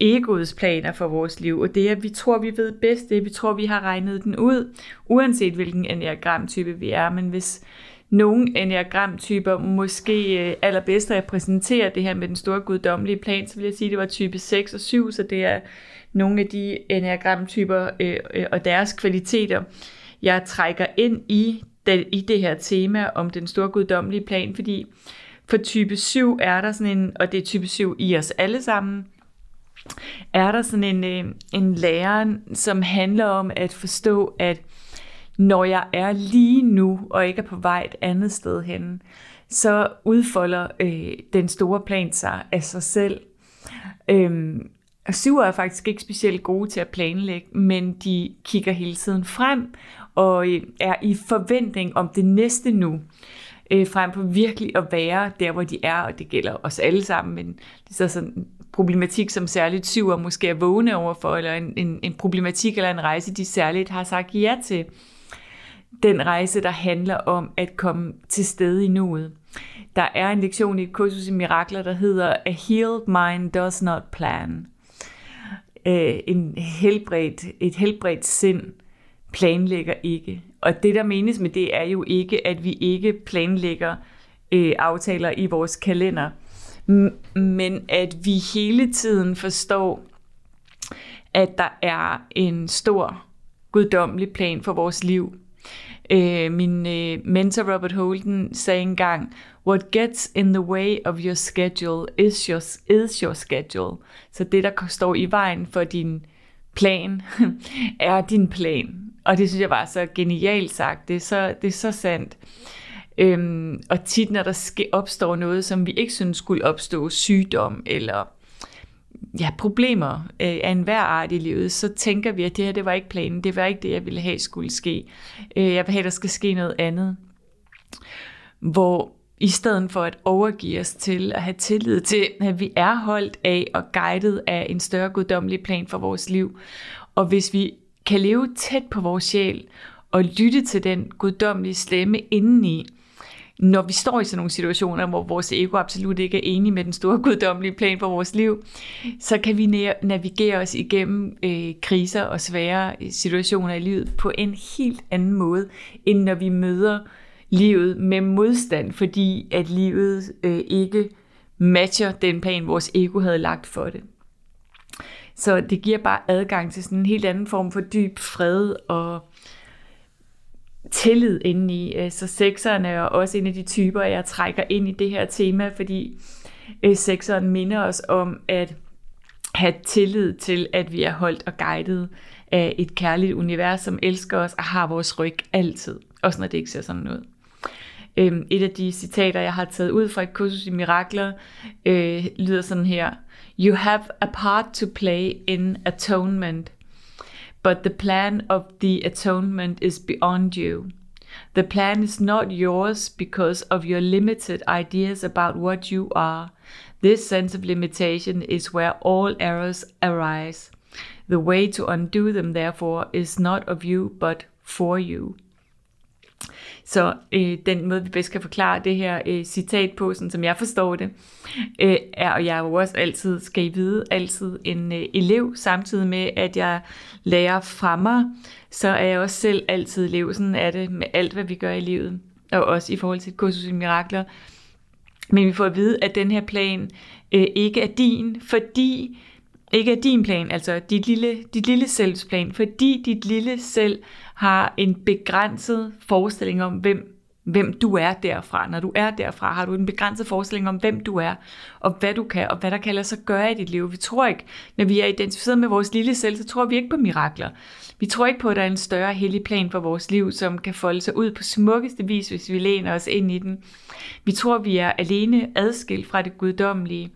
egoets planer for vores liv, og det er, at vi tror, vi ved bedst, det vi tror, vi har regnet den ud, uanset hvilken enneagramtype vi er, men hvis nogle enneagramtyper måske øh, allerbedst repræsenterer det her med den store guddommelige plan, så vil jeg sige, at det var type 6 og 7, så det er nogle af de enneagramtyper øh, øh, og deres kvaliteter, jeg trækker ind i det, i det her tema om den store guddommelige plan, fordi for type 7 er der sådan en, og det er type 7 i os alle sammen, er der sådan en, øh, en lærer, som handler om at forstå, at når jeg er lige nu, og ikke er på vej et andet sted hen, så udfolder øh, den store plan sig af sig selv. Øhm, Syver er faktisk ikke specielt gode til at planlægge, men de kigger hele tiden frem og øh, er i forventning om det næste nu, øh, frem for virkelig at være der, hvor de er, og det gælder os alle sammen, men det er så sådan en problematik, som særligt syver måske er vågne overfor, eller en, en, en problematik eller en rejse, de særligt har sagt ja til. Den rejse, der handler om at komme til stede i nuet. Der er en lektion i et kursus i mirakler, der hedder A healed mind does not plan. Øh, en helbredt, et helbredt sind planlægger ikke. Og det, der menes med det, er jo ikke, at vi ikke planlægger øh, aftaler i vores kalender, men at vi hele tiden forstår, at der er en stor guddommelig plan for vores liv. Øh, min øh, mentor Robert Holden sagde engang, What gets in the way of your schedule is your, is your schedule. Så det, der står i vejen for din plan, er din plan. Og det synes jeg var så genialt sagt. Det er så, det er så sandt. Øhm, og tit, når der ske, opstår noget, som vi ikke synes skulle opstå, sygdom eller ja, problemer øh, af enhver art i livet, så tænker vi, at det her, det var ikke planen. Det var ikke det, jeg ville have skulle ske. Øh, jeg vil have, at der skal ske noget andet. Hvor i stedet for at overgive os til at have tillid til, at vi er holdt af og guidet af en større guddommelig plan for vores liv. Og hvis vi kan leve tæt på vores sjæl og lytte til den guddommelige stemme indeni, når vi står i sådan nogle situationer, hvor vores ego absolut ikke er enig med den store guddommelige plan for vores liv, så kan vi navigere os igennem øh, kriser og svære øh, situationer i livet på en helt anden måde, end når vi møder livet med modstand, fordi at livet øh, ikke matcher den plan, vores ego havde lagt for det. Så det giver bare adgang til sådan en helt anden form for dyb fred og tillid inde i. Øh, så sekseren er også en af de typer, jeg trækker ind i det her tema, fordi sexeren sekseren minder os om at have tillid til, at vi er holdt og guidet af et kærligt univers, som elsker os og har vores ryg altid. Også når det ikke ser sådan ud. Øhm, et af de citater, jeg har taget ud fra et kursus i mirakler, øh, lyder sådan her. You have a part to play in atonement, but the plan of the atonement is beyond you. The plan is not yours because of your limited ideas about what you are. This sense of limitation is where all errors arise. The way to undo them, therefore, is not of you, but for you. Så øh, den måde, vi bedst kan forklare det her øh, citat på, sådan som jeg forstår det, øh, er, og jeg er jo også altid, skal I vide, altid en øh, elev, samtidig med, at jeg lærer fra mig, så er jeg også selv altid elev. Sådan er det med alt, hvad vi gør i livet, og også i forhold til et kursus i mirakler. Men vi får at vide, at den her plan øh, ikke er din, fordi ikke er din plan, altså dit lille, dit lille selvs plan, fordi dit lille selv har en begrænset forestilling om, hvem hvem du er derfra. Når du er derfra, har du en begrænset forestilling om, hvem du er, og hvad du kan, og hvad der kan lade sig gøre i dit liv. Vi tror ikke, når vi er identificeret med vores lille selv, så tror vi ikke på mirakler. Vi tror ikke på, at der er en større hellig plan for vores liv, som kan folde sig ud på smukkeste vis, hvis vi læner os ind i den. Vi tror, vi er alene adskilt fra det guddommelige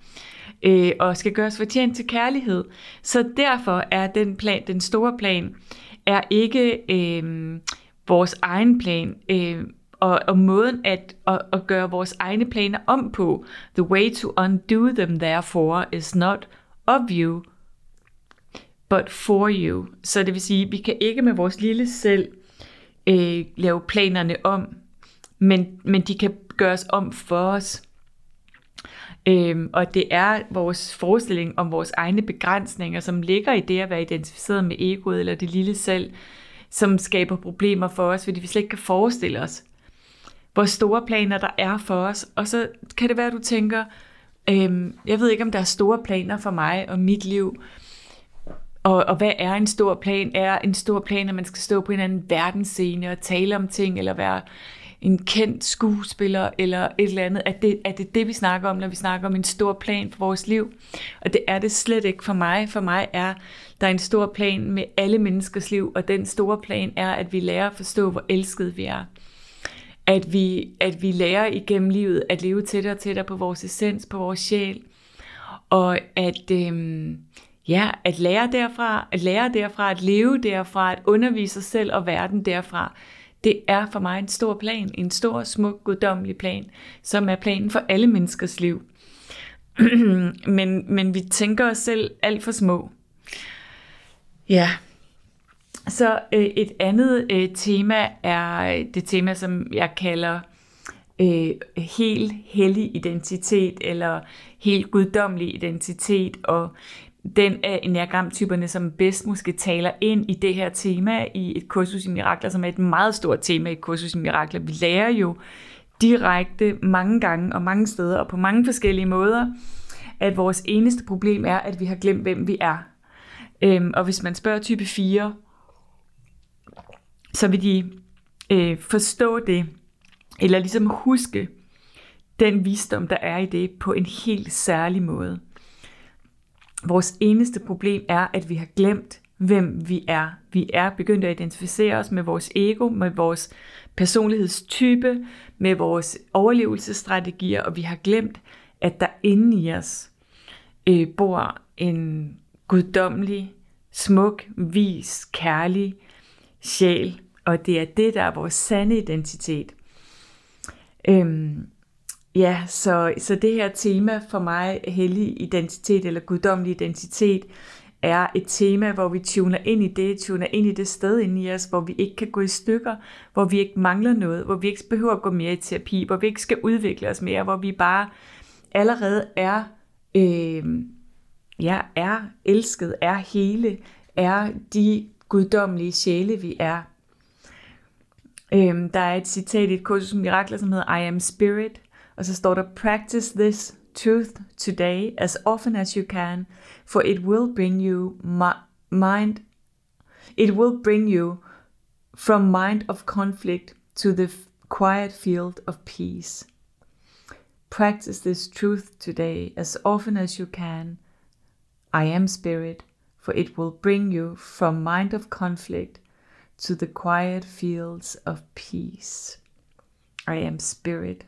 øh, og skal gøres fortjent til kærlighed. Så derfor er den plan, den store plan, er ikke øh, vores egen plan, øh, og, og måden at, at, at gøre vores egne planer om på. The way to undo them, therefore, is not of you, but for you. Så det vil sige, vi kan ikke med vores lille selv øh, lave planerne om, men, men de kan gøres om for os. Øhm, og det er vores forestilling om vores egne begrænsninger, som ligger i det at være identificeret med egoet eller det lille selv, som skaber problemer for os, fordi vi slet ikke kan forestille os, hvor store planer der er for os. Og så kan det være, at du tænker, øhm, jeg ved ikke, om der er store planer for mig og mit liv. Og, og hvad er en stor plan? Er en stor plan, at man skal stå på en anden verdensscene og tale om ting, eller være en kendt skuespiller eller et eller andet. Er det, er det det, vi snakker om, når vi snakker om en stor plan for vores liv? Og det er det slet ikke for mig. For mig er der en stor plan med alle menneskers liv, og den store plan er, at vi lærer at forstå, hvor elskede vi er. At vi, at vi lærer igennem livet at leve tættere og tættere på vores essens, på vores sjæl. Og at, øhm, ja, at lære derfra, at lære derfra, at leve derfra, at undervise sig selv og verden derfra det er for mig en stor plan, en stor, smuk, guddommelig plan, som er planen for alle menneskers liv. men, men vi tænker os selv alt for små. Ja. Så øh, et andet øh, tema er det tema, som jeg kalder øh, helt hellig identitet, eller helt guddommelig identitet, og den af enagramtyperne, som bedst måske taler ind i det her tema i et kursus i mirakler, som er et meget stort tema i et kursus i mirakler. Vi lærer jo direkte mange gange og mange steder og på mange forskellige måder, at vores eneste problem er, at vi har glemt, hvem vi er. Øhm, og hvis man spørger type 4, så vil de øh, forstå det, eller ligesom huske den visdom, der er i det, på en helt særlig måde. Vores eneste problem er, at vi har glemt, hvem vi er. Vi er begyndt at identificere os med vores ego, med vores personlighedstype, med vores overlevelsesstrategier, og vi har glemt, at der inde i os øh, bor en guddommelig, smuk, vis, kærlig sjæl, og det er det, der er vores sande identitet. Øhm, Ja, så, så det her tema for mig, hellig identitet eller guddommelig identitet, er et tema, hvor vi tuner ind i det, tuner ind i det sted inde i os, hvor vi ikke kan gå i stykker, hvor vi ikke mangler noget, hvor vi ikke behøver at gå mere i terapi, hvor vi ikke skal udvikle os mere, hvor vi bare allerede er, øh, ja, er elsket, er hele, er de guddommelige sjæle, vi er. Øh, der er et citat i et kursus mirakler, som hedder I am spirit, Og så står der, practice this truth today as often as you can, for it will bring you mind, it will bring you from mind of conflict to the quiet field of peace. Practice this truth today as often as you can. I am spirit, for it will bring you from mind of conflict to the quiet fields of peace. I am spirit,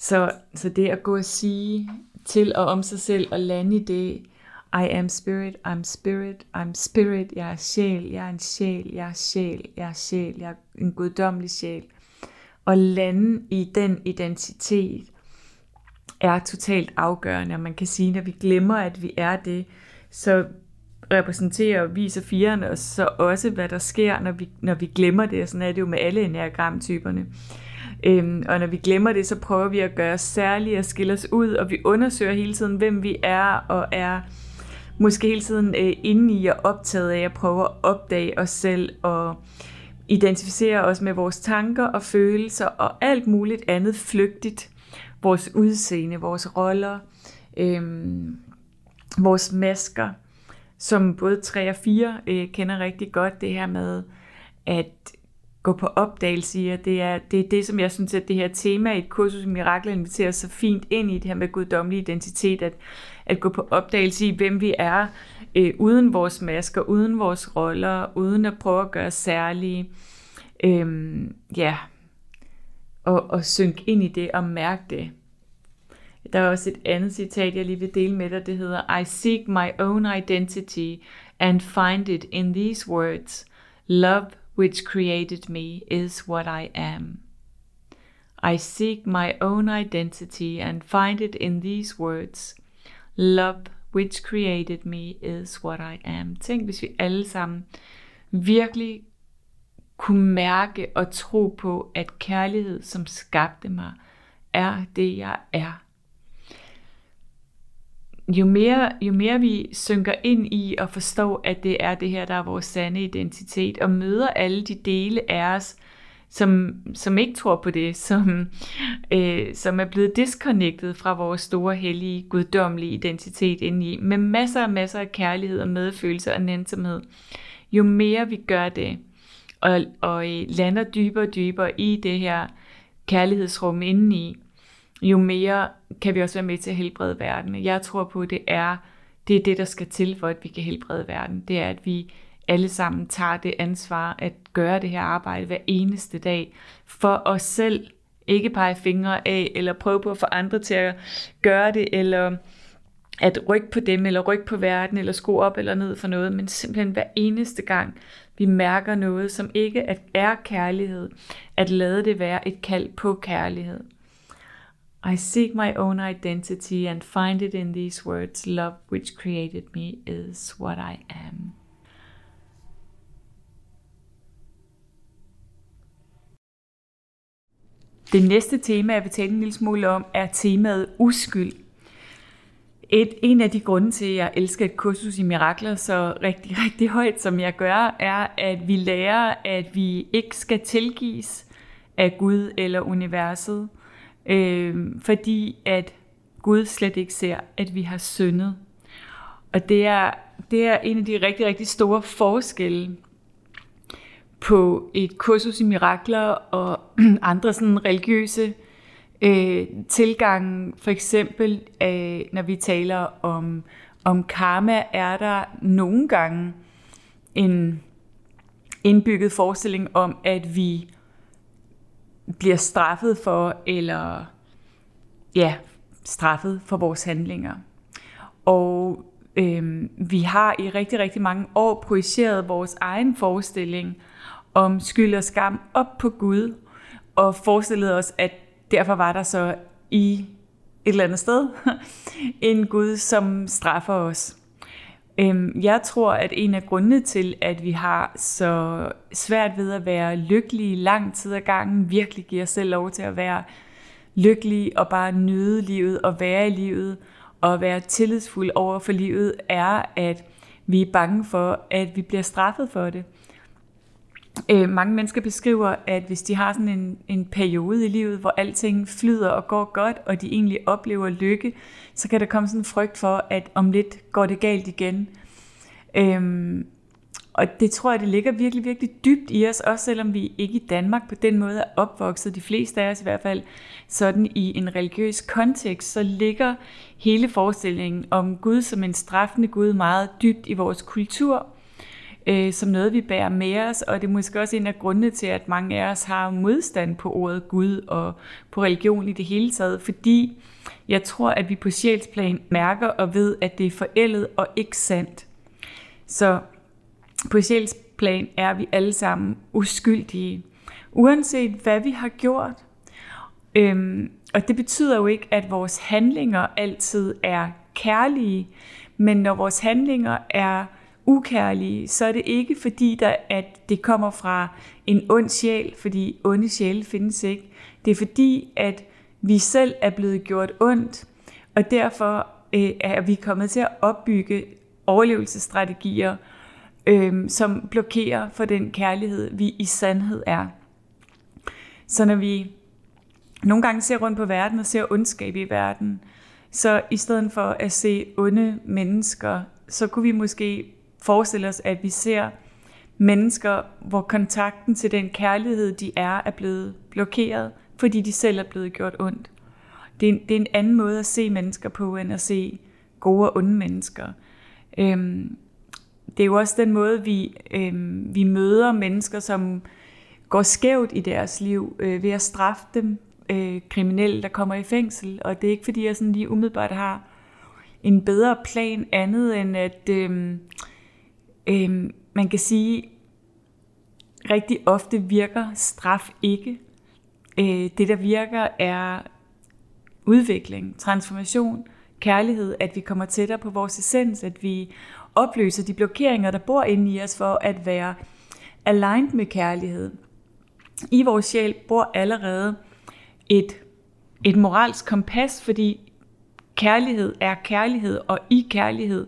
Så, så det at gå og sige til og om sig selv og lande i det, I am spirit, I'm spirit, I'm spirit, jeg er sjæl, jeg er en sjæl, jeg er sjæl, jeg er sjæl, jeg er en guddommelig sjæl. Og lande i den identitet er totalt afgørende, og man kan sige, når vi glemmer, at vi er det, så repræsenterer og viser firerne os så også, hvad der sker, når vi, når vi glemmer det, og sådan er det jo med alle enagramtyperne. typerne Øhm, og når vi glemmer det, så prøver vi at gøre os særlige og skille os ud, og vi undersøger hele tiden, hvem vi er, og er måske hele tiden øh, inde i og optaget af at prøve at opdage os selv, og identificere os med vores tanker og følelser, og alt muligt andet flygtigt. Vores udseende, vores roller, øhm, vores masker, som både 3 og 4 øh, kender rigtig godt det her med, at gå på opdagelse i, og det er, det er det, som jeg synes, at det her tema i et kursus i mirakler inviterer så fint ind i det her med guddommelig identitet, at, at gå på opdagelse i, hvem vi er, øh, uden vores masker, uden vores roller, uden at prøve at gøre særlige. øh, ja, og, og synke ind i det og mærke det. Der er også et andet citat, jeg lige vil dele med dig, det hedder, I seek my own identity and find it in these words. Love which created me is what I am. I seek my own identity and find it in these words. Love which created me is what I am. Tænk, hvis vi alle sammen virkelig kunne mærke og tro på, at kærlighed, som skabte mig, er det, jeg er. Jo mere, jo mere vi synker ind i og forstår, at det er det her, der er vores sande identitet, og møder alle de dele af os, som, som ikke tror på det, som, øh, som er blevet disconnected fra vores store, hellige, guddommelige identitet indeni, med masser og masser af kærlighed og medfølelse og nænsomhed. Jo mere vi gør det, og, og øh, lander dybere og dybere i det her kærlighedsrum indeni, jo mere kan vi også være med til at helbrede verden. Jeg tror på, at det er det, er det der skal til for, at vi kan helbrede verden. Det er, at vi alle sammen tager det ansvar at gøre det her arbejde hver eneste dag for os selv. Ikke pege fingre af, eller prøve på at få andre til at gøre det, eller at rykke på dem, eller rykke på verden, eller skrue op eller ned for noget, men simpelthen hver eneste gang, vi mærker noget, som ikke er kærlighed, at lade det være et kald på kærlighed. I seek my own identity and find it in these words Love which created me is what I am. Det næste tema, jeg vil tale en lille smule om, er temaet uskyld. Et, en af de grunde til, at jeg elsker et kursus i mirakler så rigtig, rigtig højt, som jeg gør, er, at vi lærer, at vi ikke skal tilgives af Gud eller universet, øh, fordi at Gud slet ikke ser, at vi har syndet. Og det er, det er en af de rigtig, rigtig store forskelle på et kursus i mirakler og andre sådan religiøse øh, tilgange. For eksempel, øh, når vi taler om, om karma, er der nogle gange en indbygget forestilling om, at vi bliver straffet for, eller ja, straffet for vores handlinger. Og øh, vi har i rigtig, rigtig mange år projiceret vores egen forestilling om skyld og skam op på Gud, og forestillet os, at derfor var der så i et eller andet sted en Gud, som straffer os. Øhm, jeg tror, at en af grundene til, at vi har så svært ved at være lykkelige lang tid ad gangen, virkelig giver os selv lov til at være lykkelige og bare nyde livet og være i livet og være tillidsfuld over for livet, er, at vi er bange for, at vi bliver straffet for det. Øh, mange mennesker beskriver, at hvis de har sådan en, en periode i livet, hvor alting flyder og går godt, og de egentlig oplever lykke, så kan der komme sådan en frygt for, at om lidt går det galt igen. Øhm, og det tror jeg, det ligger virkelig, virkelig dybt i os, også selvom vi ikke i Danmark på den måde er opvokset, de fleste af os i hvert fald, sådan i en religiøs kontekst, så ligger hele forestillingen om Gud som en straffende Gud meget dybt i vores kultur øh, som noget, vi bærer med os, og det er måske også en af grundene til, at mange af os har modstand på ordet Gud og på religion i det hele taget, fordi jeg tror, at vi på sjælsplan mærker og ved, at det er forældet og ikke sandt. Så på sjælsplan er vi alle sammen uskyldige, uanset hvad vi har gjort. Øhm, og det betyder jo ikke, at vores handlinger altid er kærlige, men når vores handlinger er ukærlige, så er det ikke fordi, der, at det kommer fra en ond sjæl, fordi onde sjæle findes ikke. Det er fordi, at vi selv er blevet gjort ondt, og derfor øh, er vi kommet til at opbygge overlevelsesstrategier, øh, som blokerer for den kærlighed, vi i sandhed er. Så når vi nogle gange ser rundt på verden og ser ondskab i verden, så i stedet for at se onde mennesker, så kunne vi måske forestille os, at vi ser mennesker, hvor kontakten til den kærlighed, de er, er blevet blokeret, fordi de selv er blevet gjort ondt. Det er en, det er en anden måde at se mennesker på, end at se gode og onde mennesker. Øhm, det er jo også den måde, vi, øhm, vi møder mennesker, som går skævt i deres liv, øh, ved at straffe dem, øh, kriminelle, der kommer i fængsel. Og det er ikke, fordi jeg sådan lige umiddelbart har en bedre plan andet, end at øh, øh, man kan sige, rigtig ofte virker straf ikke. Øh, det, der virker, er udvikling, transformation, kærlighed, at vi kommer tættere på vores essens, at vi opløser de blokeringer, der bor inde i os for at være aligned med kærlighed. I vores sjæl bor allerede et, et moralsk kompas, fordi kærlighed er kærlighed, og i kærlighed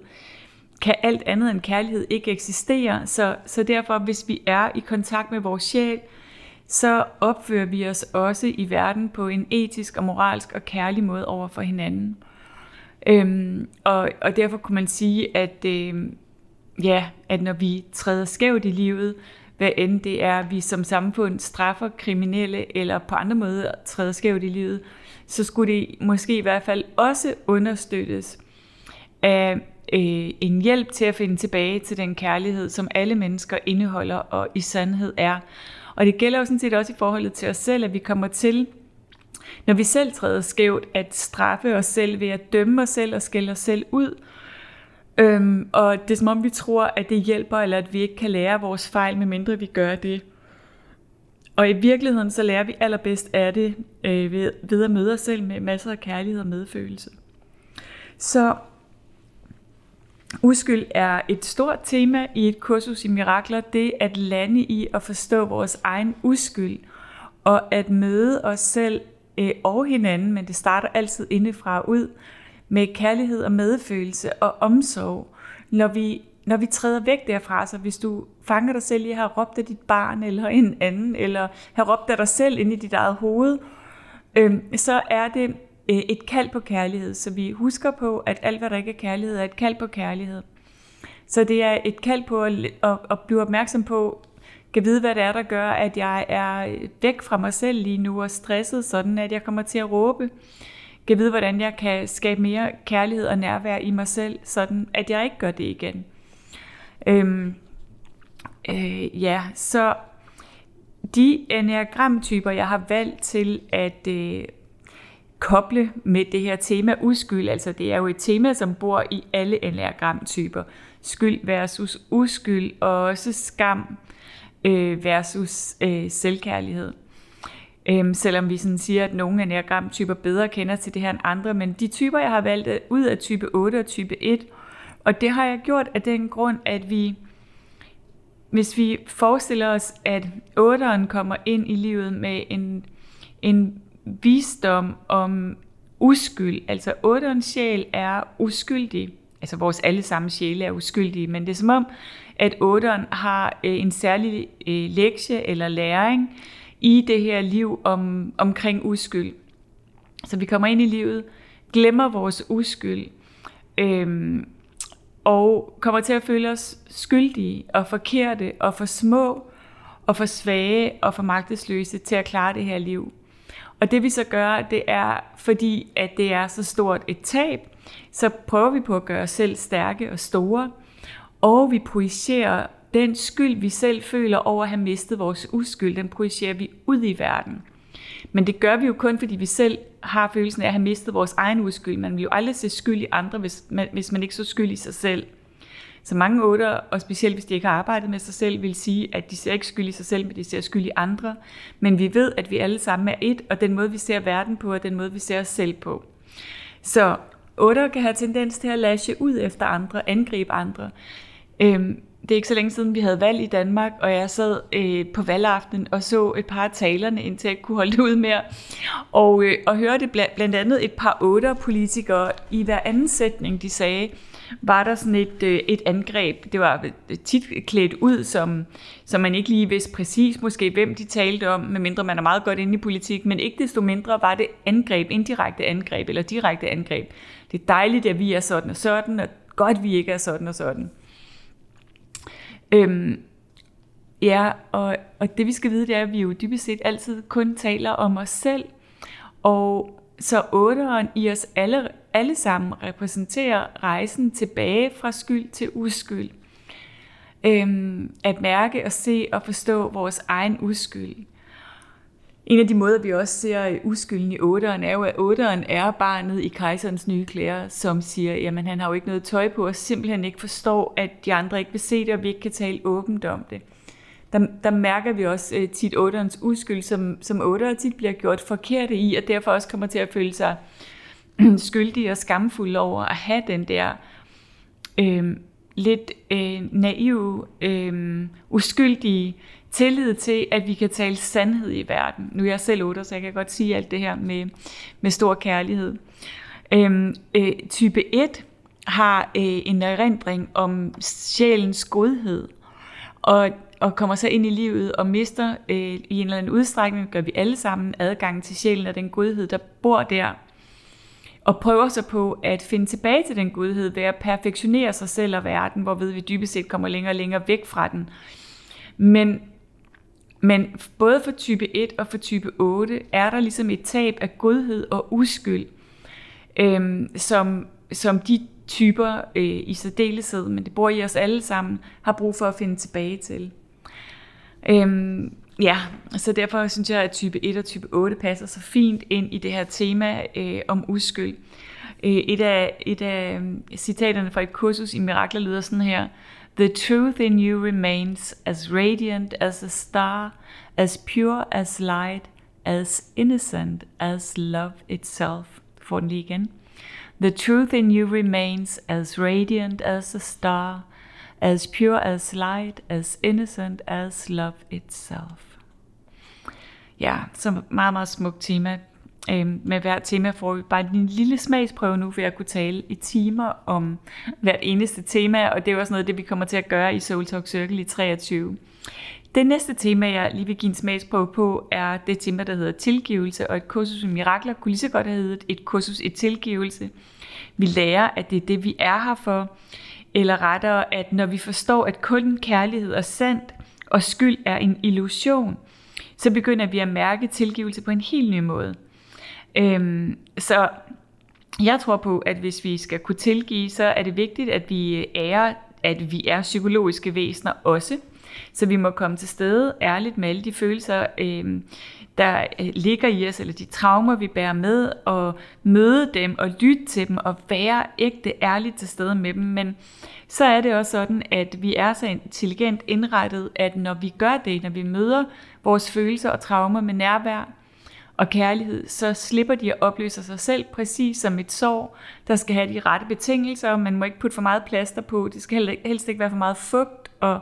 kan alt andet end kærlighed ikke eksistere. Så, så derfor, hvis vi er i kontakt med vores sjæl, så opfører vi os også i verden på en etisk og moralsk og kærlig måde over for hinanden. Øhm, og, og derfor kunne man sige, at, øhm, ja, at når vi træder skævt i livet, hvad end det er, at vi som samfund straffer kriminelle eller på andre måder træder skævt i livet, så skulle det måske i hvert fald også understøttes af øh, en hjælp til at finde tilbage til den kærlighed, som alle mennesker indeholder og i sandhed er. Og det gælder jo sådan set også i forholdet til os selv, at vi kommer til, når vi selv træder skævt, at straffe os selv ved at dømme os selv og skælde os selv ud. Øhm, og det er som om vi tror, at det hjælper, eller at vi ikke kan lære vores fejl, medmindre vi gør det. Og i virkeligheden så lærer vi allerbedst af det øh, ved, ved at møde os selv med masser af kærlighed og medfølelse. Så Uskyld er et stort tema i et kursus i mirakler. Det at lande i at forstå vores egen uskyld og at møde os selv øh, og hinanden, men det starter altid indefra og ud med kærlighed og medfølelse og omsorg. Når vi, når vi træder væk derfra, så hvis du fanger dig selv i at have råbt af dit barn eller en anden, eller have råbt af dig selv ind i dit eget hoved, øh, så er det Øh, et kald på kærlighed, så vi husker på, at alt, hvad der ikke er kærlighed, er et kald på kærlighed. Så det er et kald på at, at, at blive opmærksom på, kan vide, hvad det er, der gør, at jeg er væk fra mig selv lige nu og stresset, sådan at jeg kommer til at råbe. Kan vide, hvordan jeg kan skabe mere kærlighed og nærvær i mig selv, sådan at jeg ikke gør det igen. Øhm, øh, ja, så de enagramtyper, jeg har valgt til at øh, koble med det her tema uskyld. Altså det er jo et tema, som bor i alle enneagramtyper. Skyld versus uskyld, og også skam øh, versus øh, selvkærlighed. Øhm, selvom vi sådan siger, at nogle enneagramtyper bedre kender til det her end andre, men de typer, jeg har valgt ud af type 8 og type 1, og det har jeg gjort af den grund, at vi, hvis vi forestiller os, at 8'eren kommer ind i livet med en, en visdom om uskyld. Altså otterens sjæl er uskyldig. Altså vores allesammen sjæle er uskyldige, men det er som om, at otteren har øh, en særlig øh, lektie eller læring i det her liv om, omkring uskyld. Så vi kommer ind i livet, glemmer vores uskyld, øhm, og kommer til at føle os skyldige og forkerte og for små og for svage og for magtesløse til at klare det her liv. Og det vi så gør, det er, fordi at det er så stort et tab, så prøver vi på at gøre os selv stærke og store, og vi projicerer den skyld, vi selv føler over at have mistet vores uskyld, den projicerer vi ud i verden. Men det gør vi jo kun, fordi vi selv har følelsen af at have mistet vores egen uskyld. Man vil jo aldrig se skyld i andre, hvis man, hvis man ikke så skyld i sig selv. Så mange otter, og specielt hvis de ikke har arbejdet med sig selv, vil sige, at de ser ikke skyld i sig selv, men de ser skyld i andre. Men vi ved, at vi alle sammen er et, og den måde, vi ser verden på, er den måde, vi ser os selv på. Så otter kan have tendens til at lashe ud efter andre, angribe andre. Øhm, det er ikke så længe siden, vi havde valg i Danmark, og jeg sad øh, på valgaftenen og så et par af talerne, indtil jeg kunne holde det ud mere. Og, øh, og hørte blandt, blandt andet et par otter politikere i hver anden sætning, de sagde, var der sådan et, øh, et angreb. Det var tit klædt ud, som, som man ikke lige vidste præcis måske, hvem de talte om, medmindre man er meget godt inde i politik, men ikke desto mindre var det angreb, indirekte angreb eller direkte angreb. Det er dejligt, at vi er sådan og sådan, og godt, vi ikke er sådan og sådan. Øhm, Ja, og, og det vi skal vide, det er, at vi jo dybest set altid kun taler om os selv. Og så otteren i os alle, alle sammen repræsenterer rejsen tilbage fra skyld til uskyld. Øhm, at mærke og se og forstå vores egen uskyld. En af de måder, vi også ser uskylden i otteren, er jo, at otteren er barnet i kejserens nye klæder, som siger, jamen han har jo ikke noget tøj på, og simpelthen ikke forstår, at de andre ikke vil se det, og vi ikke kan tale åbent om det. Der, der mærker vi også øh, tit otterens uskyld, som, som otter tit bliver gjort forkerte i, og derfor også kommer til at føle sig skyldige og skamfulde over at have den der øh, lidt øh, naive, øh, uskyldige tillid til, at vi kan tale sandhed i verden. Nu er jeg selv otter, så jeg kan godt sige alt det her med, med stor kærlighed. Øh, øh, type 1 har øh, en erindring om sjælens godhed, og, og kommer så ind i livet og mister øh, i en eller anden udstrækning, gør vi alle sammen adgang til sjælen og den godhed, der bor der, og prøver sig på at finde tilbage til den godhed ved at perfektionere sig selv og verden, hvorved vi dybest set kommer længere og længere væk fra den. Men men både for type 1 og for type 8 er der ligesom et tab af godhed og uskyld, øhm, som, som de typer øh, i særdeleshed, men det bor i os alle sammen, har brug for at finde tilbage til. Øhm, ja, så derfor synes jeg, at type 1 og type 8 passer så fint ind i det her tema øh, om uskyld. Øh, et, af, et af øhm, citaterne fra et kursus i Mirakler lyder sådan her, The truth in you remains as radiant as a star, as pure as light, as innocent as love itself. Får den lige igen. The truth in you remains as radiant as a star, as pure as light, as innocent as love itself. Ja, så meget, meget smukt tema. Øhm, med hver tema får vi bare en lille smagsprøve nu, for jeg kunne tale i timer om hvert eneste tema, og det er også noget af det, vi kommer til at gøre i Soul Talk Circle i 23. Det næste tema, jeg lige vil give en smagsprøve på, er det tema, der hedder tilgivelse, og et kursus i mirakler kunne lige så godt have heddet et kursus i tilgivelse. Vi lærer, at det er det, vi er her for, eller rettere, at når vi forstår, at kun kærlighed er sandt, og skyld er en illusion, så begynder vi at mærke tilgivelse på en helt ny måde. Øhm, så jeg tror på, at hvis vi skal kunne tilgive, så er det vigtigt, at vi er, at vi er psykologiske væsener også. Så vi må komme til stede ærligt med alle de følelser, øh, der øh, ligger i os, eller de traumer, vi bærer med, og møde dem og lytte til dem, og være ægte ærligt til stede med dem. Men så er det også sådan, at vi er så intelligent indrettet, at når vi gør det, når vi møder vores følelser og traumer med nærvær, og kærlighed, så slipper de at opløse sig selv, præcis som et sår, der skal have de rette betingelser, man må ikke putte for meget plaster på, det skal helst ikke være for meget fugt, og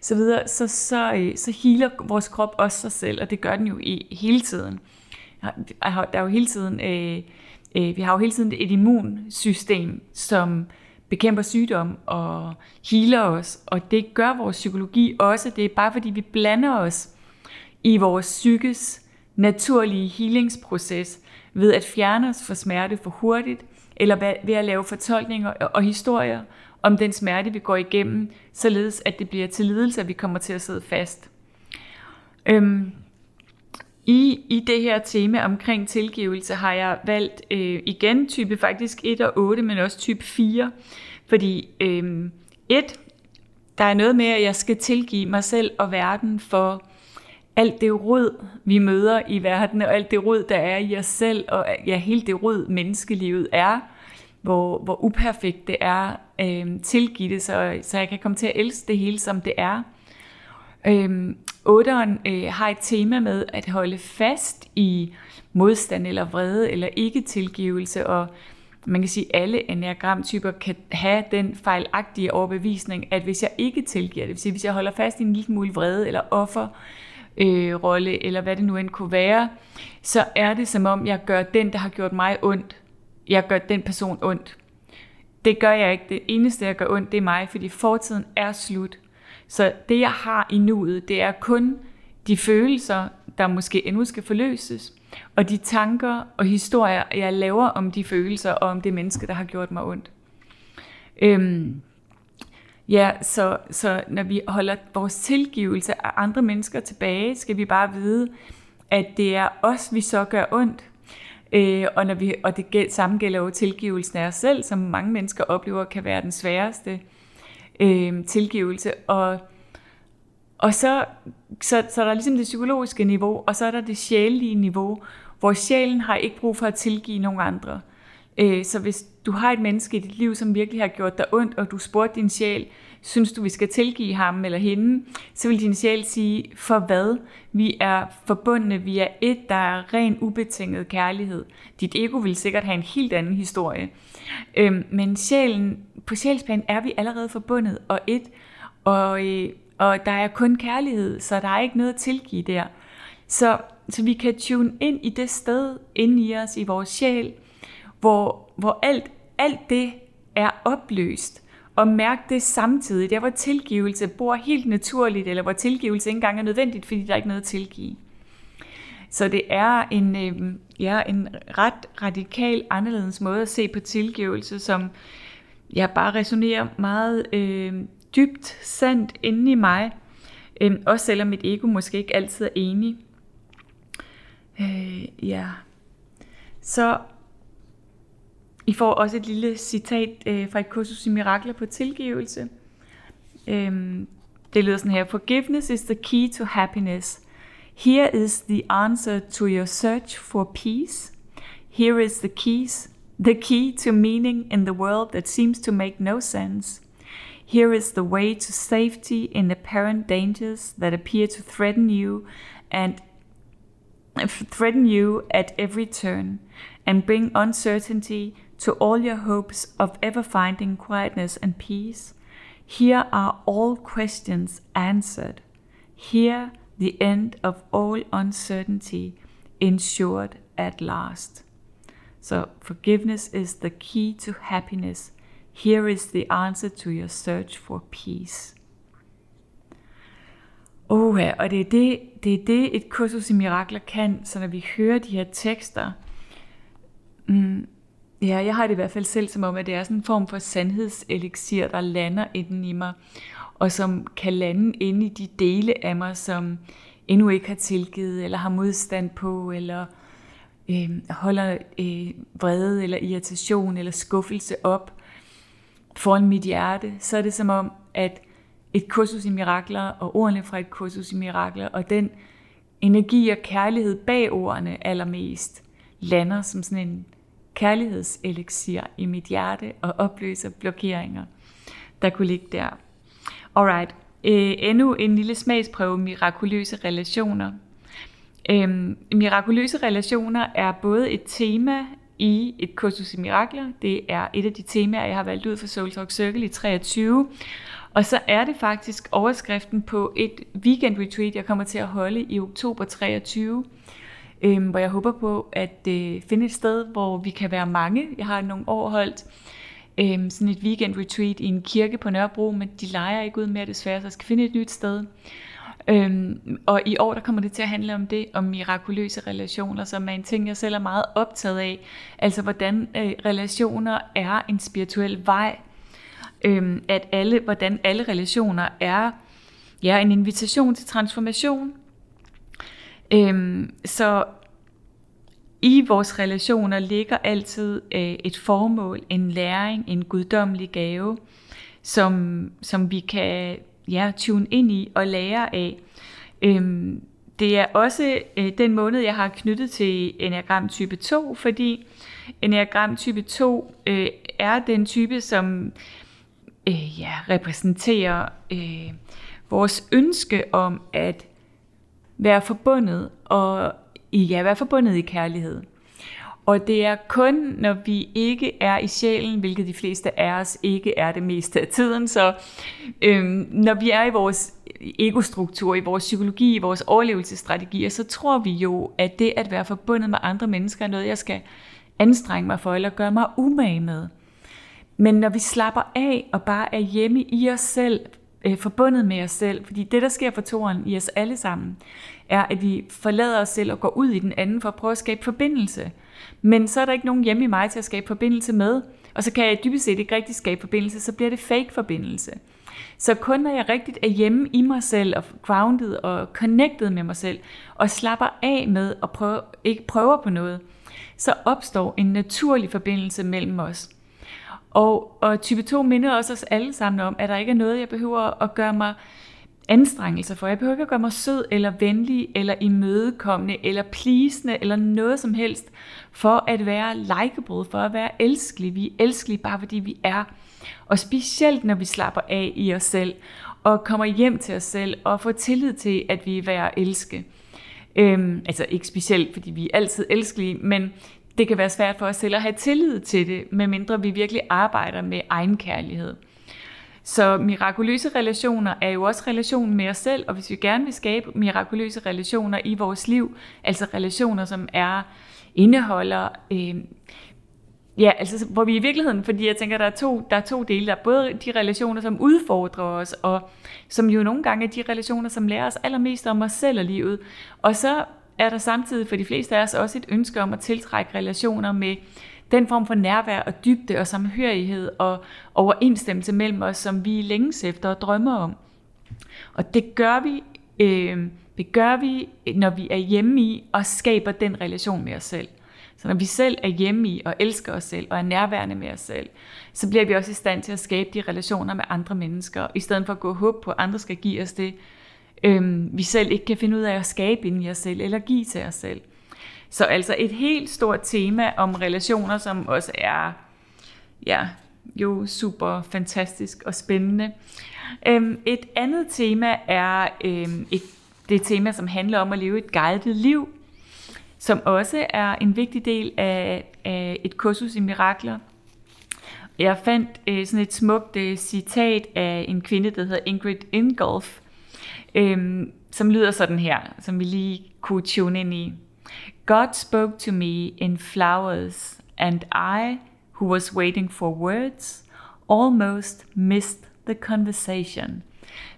så videre, så, så, øh, så healer vores krop også sig selv, og det gør den jo i hele tiden. Der er jo hele tiden, øh, øh, vi har jo hele tiden et immunsystem, som bekæmper sygdom og healer os, og det gør vores psykologi også. Det er bare fordi, vi blander os i vores psykes naturlige healingsproces ved at fjerne os fra smerte for hurtigt, eller ved at lave fortolkninger og historier om den smerte, vi går igennem, således at det bliver til lidelse, at vi kommer til at sidde fast. Øhm, i, I det her tema omkring tilgivelse har jeg valgt øh, igen type faktisk 1 og 8, men også type 4, fordi øh, 1, der er noget med, at jeg skal tilgive mig selv og verden for alt det rød, vi møder i verden, og alt det rød, der er i os selv, og ja, hele det rød, menneskelivet er, hvor, hvor uperfekt det er, øh, tilgive det, så, så jeg kan komme til at elske det hele, som det er. Øh, Otteren øh, har et tema med at holde fast i modstand eller vrede eller ikke tilgivelse, og man kan sige, at alle enagramtyper kan have den fejlagtige overbevisning, at hvis jeg ikke tilgiver det, vil sige, hvis jeg holder fast i en lille smule vrede eller offer, øh, rolle, eller hvad det nu end kunne være, så er det som om, jeg gør den, der har gjort mig ondt, jeg gør den person ondt. Det gør jeg ikke. Det eneste, jeg gør ondt, det er mig, fordi fortiden er slut. Så det, jeg har i nuet, det er kun de følelser, der måske endnu skal forløses, og de tanker og historier, jeg laver om de følelser og om det menneske, der har gjort mig ondt. Øhm, Ja, så, så når vi holder vores tilgivelse af andre mennesker tilbage, skal vi bare vide, at det er os, vi så gør ondt. Øh, og, når vi, og det samme gælder jo tilgivelsen af os selv, som mange mennesker oplever kan være den sværeste øh, tilgivelse. Og, og så, så, så er der ligesom det psykologiske niveau, og så er der det sjælelige niveau, hvor sjælen har ikke brug for at tilgive nogen andre. Øh, så hvis du har et menneske i dit liv, som virkelig har gjort dig ondt, og du spurgte din sjæl, synes du, vi skal tilgive ham eller hende, så vil din sjæl sige, for hvad? Vi er forbundne, vi er et, der er ren ubetinget kærlighed. Dit ego vil sikkert have en helt anden historie. Øhm, men sjælen, på sjælsplan er vi allerede forbundet og et, og, øh, og der er kun kærlighed, så der er ikke noget at tilgive der. Så, så vi kan tune ind i det sted inde i os, i vores sjæl, hvor, hvor alt, alt det er opløst, og mærke det samtidig, der hvor tilgivelse bor helt naturligt, eller hvor tilgivelse ikke engang er nødvendigt, fordi der er ikke noget at tilgive. Så det er en, øh, ja, en ret radikal anderledes måde at se på tilgivelse, som jeg bare resonerer meget øh, dybt sandt inde i mig, øh, også selvom mit ego måske ikke altid er enig. Øh, ja. Så i får også et lille citat øh, fra et kursus i mirakler på tilgivelse. Øhm, det lyder sådan her. Forgiveness is the key to happiness. Here is the answer to your search for peace. Here is the keys, the key to meaning in the world that seems to make no sense. Here is the way to safety in apparent dangers that appear to threaten you and threaten you at every turn and bring uncertainty to all your hopes of ever finding quietness and peace. Here are all questions answered. Here the end of all uncertainty ensured at last. So, forgiveness is the key to happiness. Here is the answer to your search for peace. Oh, ja, og det er det, det er det, et kursus i mirakler kan, så når vi hører de her tekster, mm, Ja, jeg har det i hvert fald selv som om, at det er sådan en form for sandhedseliksir, der lander inden i mig, og som kan lande inde i de dele af mig, som endnu ikke har tilgivet, eller har modstand på, eller øh, holder øh, vrede, eller irritation, eller skuffelse op foran mit hjerte, så er det som om, at et kursus i mirakler, og ordene fra et kursus i mirakler, og den energi og kærlighed bag ordene allermest, lander som sådan en kærlighedseliksir i mit hjerte og opløser blokeringer, der kunne ligge der. Alright, øh, endnu en lille smagsprøve mirakuløse relationer. Øhm, mirakuløse relationer er både et tema i et kursus i mirakler. Det er et af de temaer, jeg har valgt ud for Soul Talk Circle i 23. Og så er det faktisk overskriften på et weekend retreat, jeg kommer til at holde i oktober 23 øh, hvor jeg håber på at øh, finde et sted, hvor vi kan være mange. Jeg har nogle år holdt øh, sådan et weekend retreat i en kirke på Nørrebro, men de leger ikke ud mere desværre, så jeg skal finde et nyt sted. Øhm, og i år der kommer det til at handle om det, om mirakuløse relationer, som er en ting, jeg selv er meget optaget af. Altså hvordan øh, relationer er en spirituel vej. Øhm, at alle, hvordan alle relationer er ja, en invitation til transformation. Øhm, så i vores relationer ligger altid øh, et formål, en læring, en guddommelig gave, som, som vi kan ja, tune ind i og lære af. Øhm, det er også øh, den måned, jeg har knyttet til Enneagram type 2, fordi Enneagram type 2 øh, er den type, som øh, ja, repræsenterer øh, vores ønske om at være forbundet og ja, være forbundet i kærlighed. Og det er kun, når vi ikke er i sjælen, hvilket de fleste af os ikke er det meste af tiden, så øhm, når vi er i vores egostruktur, i vores psykologi, i vores overlevelsesstrategier, så tror vi jo, at det at være forbundet med andre mennesker er noget, jeg skal anstrenge mig for, eller gøre mig umage med. Men når vi slapper af og bare er hjemme i os selv, øh, forbundet med os selv. Fordi det, der sker for toren i os alle sammen, er, at vi forlader os selv og går ud i den anden for at prøve at skabe forbindelse. Men så er der ikke nogen hjemme i mig til at skabe forbindelse med, og så kan jeg dybest set ikke rigtig skabe forbindelse, så bliver det fake forbindelse. Så kun når jeg rigtigt er hjemme i mig selv, og grounded og connected med mig selv, og slapper af med og prøve, ikke prøver på noget, så opstår en naturlig forbindelse mellem os. Og, og type 2 minder også os alle sammen om, at der ikke er noget, jeg behøver at gøre mig anstrengelser for. Jeg behøver ikke at gøre mig sød eller venlig eller imødekommende eller plisende, eller noget som helst for at være likeable, for at være elskelig. Vi er elskelige bare fordi vi er. Og specielt når vi slapper af i os selv og kommer hjem til os selv og får tillid til, at vi er værd at elske. Øhm, altså ikke specielt, fordi vi er altid elskelige, men det kan være svært for os selv at have tillid til det, medmindre vi virkelig arbejder med egenkærlighed. Så mirakuløse relationer er jo også relationen med os selv, og hvis vi gerne vil skabe mirakuløse relationer i vores liv, altså relationer, som er indeholder øh, Ja, altså hvor vi i virkeligheden, fordi jeg tænker, der er to, der er to dele. Der er både de relationer, som udfordrer os, og som jo nogle gange er de relationer, som lærer os allermest om os selv og livet. Og så er der samtidig for de fleste af os også et ønske om at tiltrække relationer med den form for nærvær og dybde og samhørighed og overensstemmelse mellem os, som vi længes efter og drømmer om. Og det gør vi, øh, det gør vi, når vi er hjemme i og skaber den relation med os selv. Så når vi selv er hjemme i og elsker os selv og er nærværende med os selv, så bliver vi også i stand til at skabe de relationer med andre mennesker, i stedet for at gå og håbe på, at andre skal give os det, øhm, vi selv ikke kan finde ud af at skabe ind i os selv, eller give til os selv. Så altså et helt stort tema om relationer, som også er ja, jo super fantastisk og spændende. Øhm, et andet tema er øhm, et, det tema, som handler om at leve et guidet liv, som også er en vigtig del af, af et kursus i mirakler. Jeg fandt øh, sådan et smukt øh, citat af en kvinde, der hedder Ingrid Ingolf, øh, som lyder sådan her, som vi lige kunne tune ind i. God spoke to me in flowers, and I, who was waiting for words, almost missed the conversation.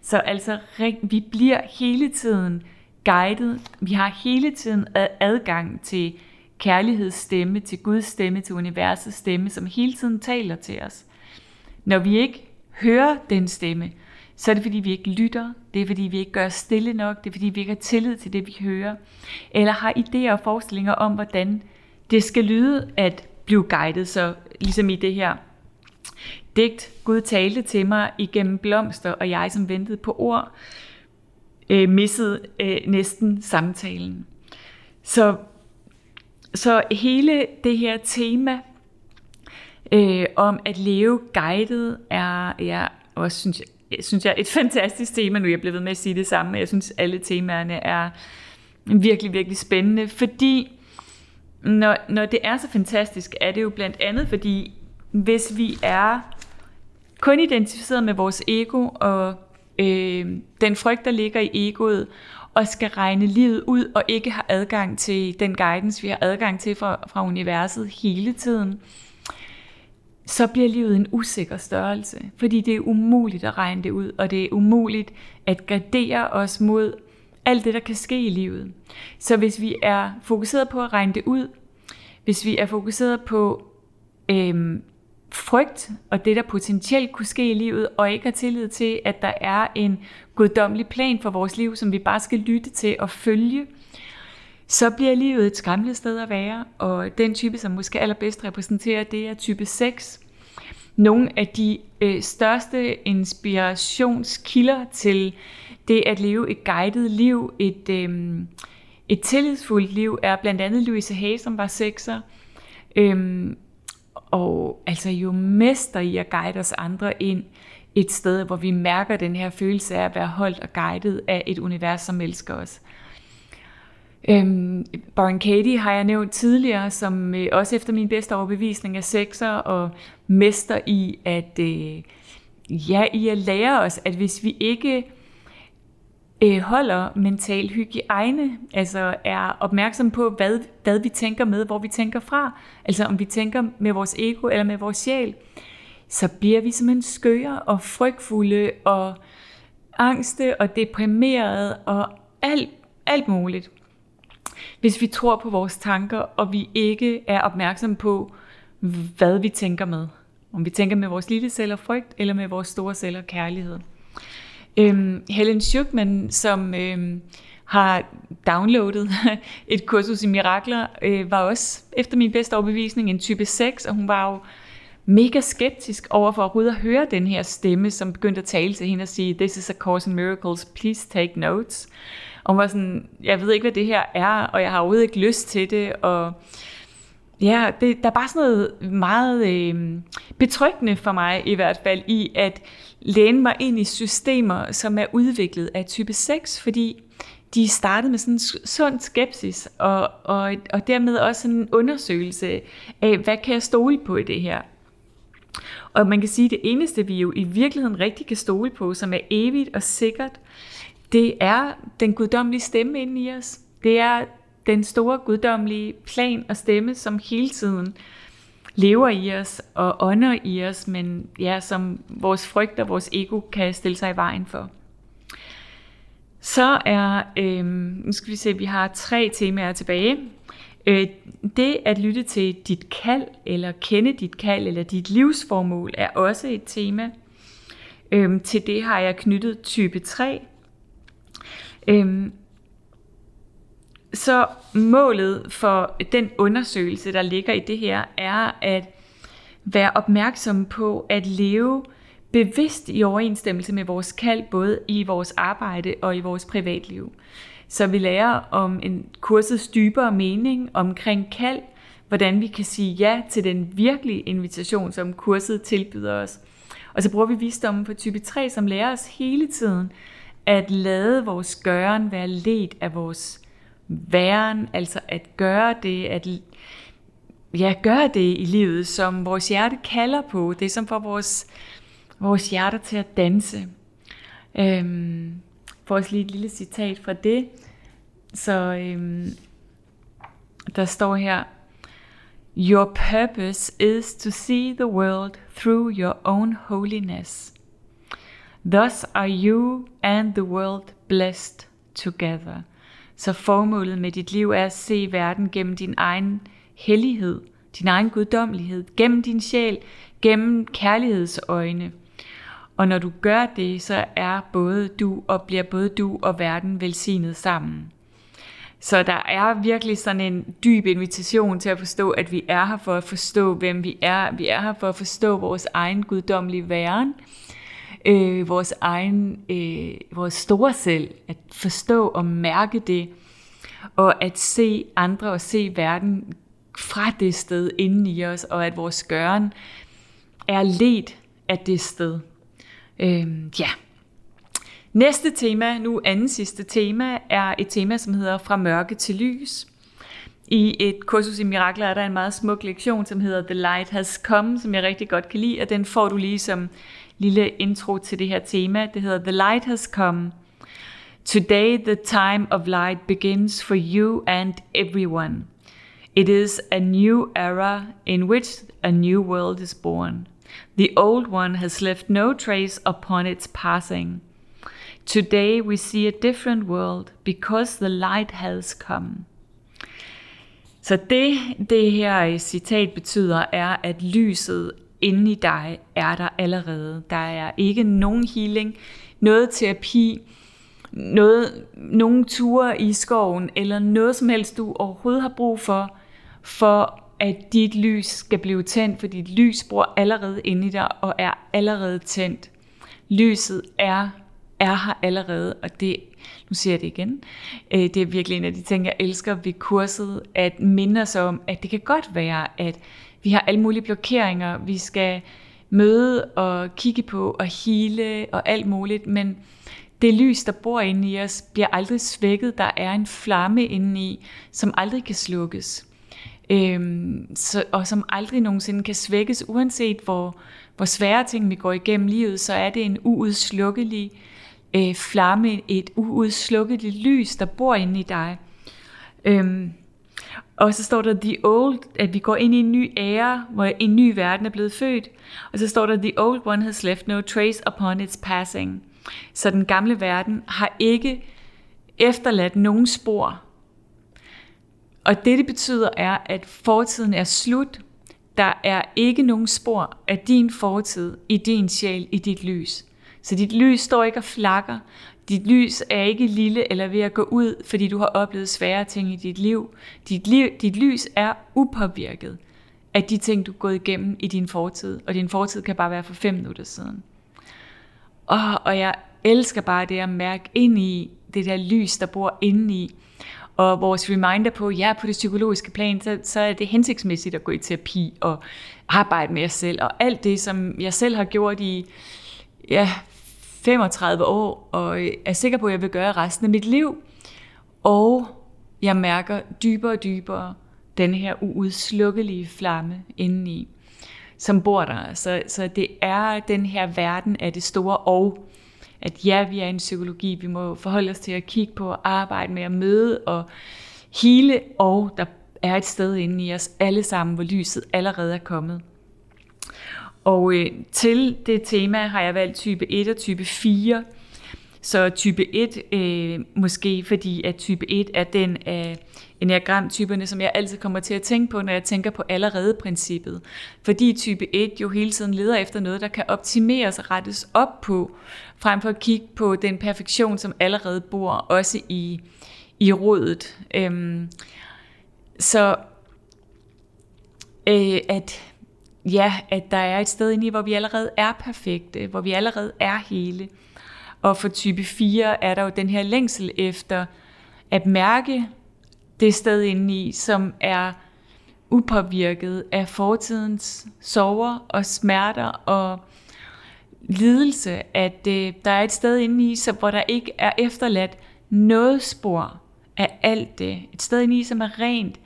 Så altså, vi bliver hele tiden guidet. Vi har hele tiden adgang til kærligheds stemme, til Guds stemme, til universets stemme, som hele tiden taler til os. Når vi ikke hører den stemme, så er det fordi, vi ikke lytter, det er fordi, vi ikke gør stille nok, det er fordi, vi ikke har tillid til det, vi hører, eller har idéer og forestillinger om, hvordan det skal lyde at blive guidet, så ligesom i det her digt, Gud talte til mig igennem blomster, og jeg som ventede på ord, øh, missede øh, næsten samtalen. Så, så hele det her tema øh, om at leve guidet er, ja, også synes jeg, Øh, synes jeg, et fantastisk tema. Nu er jeg blevet ved med at sige det samme, men jeg synes, alle temaerne er virkelig, virkelig spændende, fordi når, når det er så fantastisk, er det jo blandt andet, fordi hvis vi er kun identificeret med vores ego og øh, den frygt, der ligger i egoet, og skal regne livet ud, og ikke har adgang til den guidance, vi har adgang til fra, fra universet hele tiden, så bliver livet en usikker størrelse, fordi det er umuligt at regne det ud, og det er umuligt at gradere os mod alt det, der kan ske i livet. Så hvis vi er fokuseret på at regne det ud, hvis vi er fokuseret på øhm, frygt og det, der potentielt kunne ske i livet, og ikke har tillid til, at der er en guddommelig plan for vores liv, som vi bare skal lytte til og følge, så bliver livet et skræmmende sted at være, og den type, som måske allerbedst repræsenterer, det er type 6. Nogle af de øh, største inspirationskilder til det at leve et guidet liv, et, øh, et tillidsfuldt liv, er blandt andet Louise Hay, som var sekser, øh, og altså jo mester i at guide os andre ind et sted, hvor vi mærker den her følelse af at være holdt og guidet af et univers, som elsker os. Øhm, Baron Katie har jeg nævnt tidligere, som øh, også efter min bedste overbevisning er sekser og mester i at, øh, ja, i at lære os, at hvis vi ikke øh, holder mental hygiejne, altså er opmærksom på, hvad, hvad vi tænker med, hvor vi tænker fra, altså om vi tænker med vores ego eller med vores sjæl, så bliver vi simpelthen skøre og frygtfulde og angste og deprimerede og alt, alt muligt. Hvis vi tror på vores tanker, og vi ikke er opmærksom på, hvad vi tænker med. Om vi tænker med vores lille celler frygt, eller med vores store celler kærlighed. Øhm, Helen Schuckman, som øhm, har downloadet et kursus i mirakler, øh, var også efter min bedste overbevisning en type 6, og hun var jo mega skeptisk over for at rydde og høre den her stemme, som begyndte at tale til hende og sige, this is a course in miracles, please take notes. Og var sådan, jeg ved ikke, hvad det her er, og jeg har overhovedet ikke lyst til det, og ja, det, der er bare sådan noget meget øh, betryggende for mig i hvert fald, i at læne mig ind i systemer, som er udviklet af type 6, fordi de startede med sådan en sund skepsis, og, og, og dermed også en undersøgelse af, hvad kan jeg stole på i det her? Og man kan sige, at det eneste, vi jo i virkeligheden rigtig kan stole på, som er evigt og sikkert, det er den guddommelige stemme inde i os. Det er den store guddommelige plan og stemme, som hele tiden lever i os og ånder i os, men ja, som vores frygt og vores ego kan stille sig i vejen for. Så er, øh, nu skal vi se, vi har tre temaer tilbage. Øh, det at lytte til dit kald, eller kende dit kald, eller dit livsformål, er også et tema. Øh, til det har jeg knyttet type 3. Øhm, så målet for den undersøgelse, der ligger i det her, er at være opmærksom på at leve bevidst i overensstemmelse med vores kald, både i vores arbejde og i vores privatliv. Så vi lærer om en kursets dybere mening omkring kald, hvordan vi kan sige ja til den virkelige invitation, som kurset tilbyder os. Og så bruger vi visdommen på type 3, som lærer os hele tiden at lade vores gøren være ledt af vores væren, altså at gøre det, at ja, gøre det i livet, som vores hjerte kalder på, det som får vores, vores hjerter til at danse. Øhm, får os lige et lille citat fra det. Så øhm, der står her, Your purpose is to see the world through your own holiness. Thus are you and the world blessed together. Så formålet med dit liv er at se verden gennem din egen hellighed, din egen guddommelighed, gennem din sjæl, gennem kærlighedsøjne. Og når du gør det, så er både du og bliver både du og verden velsignet sammen. Så der er virkelig sådan en dyb invitation til at forstå, at vi er her for at forstå, hvem vi er. Vi er her for at forstå vores egen guddommelige væren, øh, vores egen, øh, vores store selv, at forstå og mærke det, og at se andre og se verden fra det sted inden i os, og at vores gøren er let af det sted. Øh, ja. Næste tema, nu anden sidste tema, er et tema, som hedder Fra mørke til lys. I et kursus i mirakler er der en meget smuk lektion, som hedder The Light Has Come, som jeg rigtig godt kan lide, og den får du lige som lille intro til det her tema. Det hedder The Light Has Come. Today the time of light begins for you and everyone. It is a new era in which a new world is born. The old one has left no trace upon its passing. Today we see a different world because the light has come. Så det, det her citat betyder, er, at lyset inde i dig er der allerede. Der er ikke nogen healing, noget terapi, noget, nogen ture i skoven, eller noget som helst, du overhovedet har brug for, for at dit lys skal blive tændt, for dit lys bor allerede inde i dig og er allerede tændt. Lyset er, er her allerede, og det, nu siger jeg det igen, øh, det er virkelig en af de ting, jeg elsker ved kurset, at minde os om, at det kan godt være, at vi har alle mulige blokeringer, vi skal møde og kigge på og hele og alt muligt, men det lys, der bor inde i os, bliver aldrig svækket. Der er en flamme inde i, som aldrig kan slukkes. Øhm, så, og som aldrig nogensinde kan svækkes, uanset hvor, hvor svære ting vi går igennem livet, så er det en uudslukkelig øh, flamme, et uudslukkelig lys, der bor inde i dig. Øhm, og så står der the old, at vi går ind i en ny ære, hvor en ny verden er blevet født. Og så står der the old one has left no trace upon its passing. Så den gamle verden har ikke efterladt nogen spor. Og det, det betyder, er, at fortiden er slut. Der er ikke nogen spor af din fortid i din sjæl, i dit lys. Så dit lys står ikke og flakker. Dit lys er ikke lille eller ved at gå ud, fordi du har oplevet svære ting i dit liv. Dit, liv, dit lys er upåvirket af de ting, du er gået igennem i din fortid. Og din fortid kan bare være for fem minutter siden. Og, og jeg elsker bare det at mærke ind i det der lys, der bor inde i. Og vores reminder på, ja, på det psykologiske plan, så, så er det hensigtsmæssigt at gå i terapi og arbejde med jer selv. Og alt det, som jeg selv har gjort i ja, 35 år, og er sikker på, at jeg vil gøre resten af mit liv. Og jeg mærker dybere og dybere den her uudslukkelige flamme indeni, som bor der. Så, så det er den her verden af det store og, at ja, vi er en psykologi, vi må forholde os til at kigge på, arbejde med at møde og hele, og der er et sted inde i os alle sammen, hvor lyset allerede er kommet. Og øh, til det tema har jeg valgt type 1 og type 4. Så type 1, øh, måske fordi at type 1 er den af enagramtyperne, som jeg altid kommer til at tænke på, når jeg tænker på allerede princippet. Fordi type 1 jo hele tiden leder efter noget, der kan optimeres og rettes op på, frem for at kigge på den perfektion, som allerede bor også i, i rådet. Øhm, så øh, at ja, at der er et sted inde i, hvor vi allerede er perfekte, hvor vi allerede er hele. Og for type 4 er der jo den her længsel efter at mærke det sted inde i, som er upåvirket af fortidens sorger og smerter og lidelse, at øh, der er et sted inde i, så, hvor der ikke er efterladt noget spor af alt det. Et sted inde i, som er rent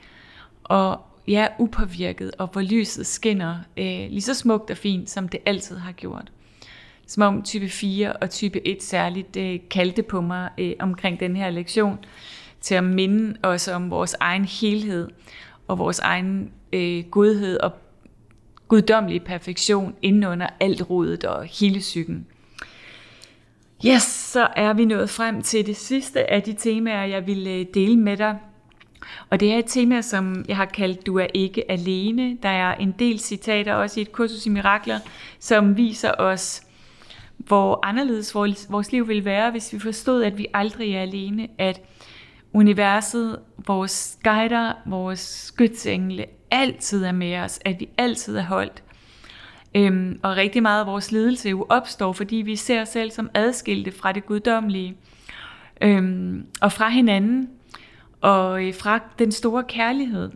og ja, upåvirket, og hvor lyset skinner øh, lige så smukt og fint, som det altid har gjort. Som om type 4 og type 1 særligt øh, kaldte på mig øh, omkring den her lektion, til at minde os om vores egen helhed, og vores egen øh, godhed og guddommelig perfektion inden under alt rodet og hele psyken. Yes, så er vi nået frem til det sidste af de temaer, jeg vil øh, dele med dig og det er et tema, som jeg har kaldt Du er ikke alene. Der er en del citater også i et kursus i mirakler, som viser os, hvor anderledes vores liv vil være, hvis vi forstod, at vi aldrig er alene, at universet, vores guider, vores skytsengle, altid er med os, at vi altid er holdt. Øhm, og rigtig meget af vores lidelse jo opstår, fordi vi ser os selv som adskilte fra det guddommelige øhm, og fra hinanden og øh, fra den store kærlighed.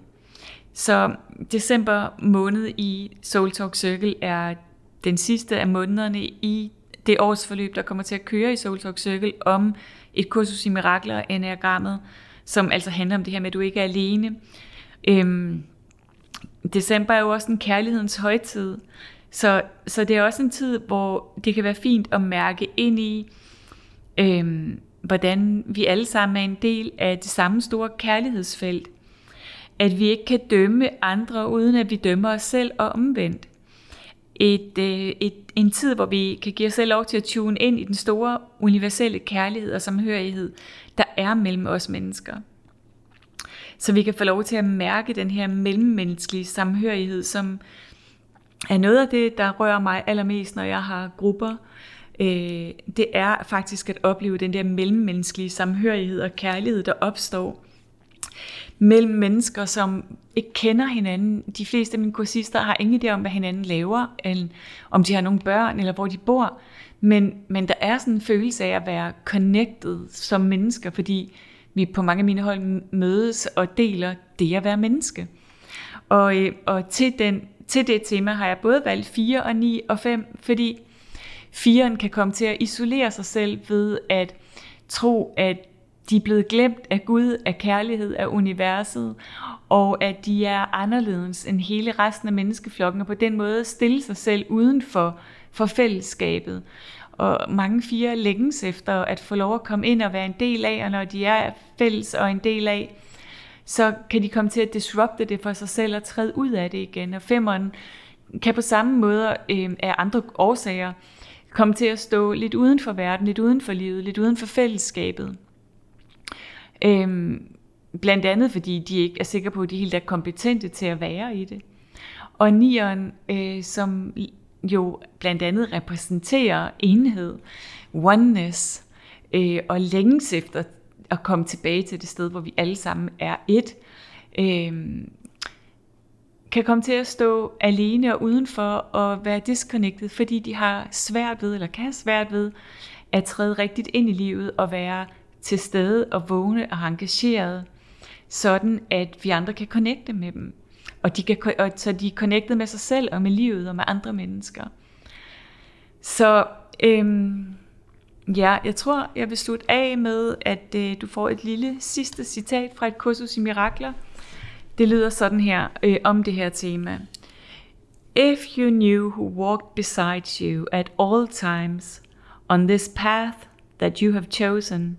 Så december måned i Soul Talk Circle er den sidste af månederne i det årsforløb, der kommer til at køre i Soul Talk Circle om et kursus i mirakler, og enagrammet, som altså handler om det her med, at du ikke er alene. Øhm, december er jo også en kærlighedens højtid, så, så det er også en tid, hvor det kan være fint at mærke ind i, øhm, hvordan vi alle sammen er en del af det samme store kærlighedsfelt. At vi ikke kan dømme andre, uden at vi dømmer os selv og omvendt. Et, øh, et, en tid, hvor vi kan give os selv lov til at tune ind i den store universelle kærlighed og samhørighed, der er mellem os mennesker. Så vi kan få lov til at mærke den her mellemmenneskelige samhørighed, som er noget af det, der rører mig allermest, når jeg har grupper, øh, det er faktisk at opleve den der mellemmenneskelige samhørighed og kærlighed, der opstår mellem mennesker, som ikke kender hinanden. De fleste af mine kursister har ingen idé om, hvad hinanden laver, eller om de har nogle børn, eller hvor de bor. Men, men der er sådan en følelse af at være connected som mennesker, fordi vi på mange af mine hold mødes og deler det at være menneske. Og, øh, og til, den, til det tema har jeg både valgt 4 og 9 og 5, fordi Firen kan komme til at isolere sig selv ved at tro, at de er blevet glemt af Gud, af kærlighed, af universet, og at de er anderledes end hele resten af menneskeflokken, og på den måde stille sig selv uden for, for fællesskabet. Og mange fire længes efter at få lov at komme ind og være en del af, og når de er fælles og en del af, så kan de komme til at disrupte det for sig selv og træde ud af det igen. Og femmeren kan på samme måde øh, af andre årsager komme til at stå lidt uden for verden, lidt uden for livet, lidt uden for fællesskabet. Øhm, blandt andet fordi de ikke er sikre på, at de helt er kompetente til at være i det. Og nieren, øh, som jo blandt andet repræsenterer enhed, oneness, øh, og længes efter at komme tilbage til det sted, hvor vi alle sammen er et, øh, kan komme til at stå alene og udenfor og være disconnected, fordi de har svært ved, eller kan have svært ved, at træde rigtigt ind i livet og være til stede og vågne og engageret, sådan at vi andre kan connecte med dem. Og, de kan, og så de er connected med sig selv og med livet og med andre mennesker. Så øhm, ja, jeg tror, jeg vil slutte af med, at øh, du får et lille sidste citat fra et kursus i mirakler. Det lyder sådan her øh, om det her tema. If you knew who walked beside you at all times on this path that you have chosen,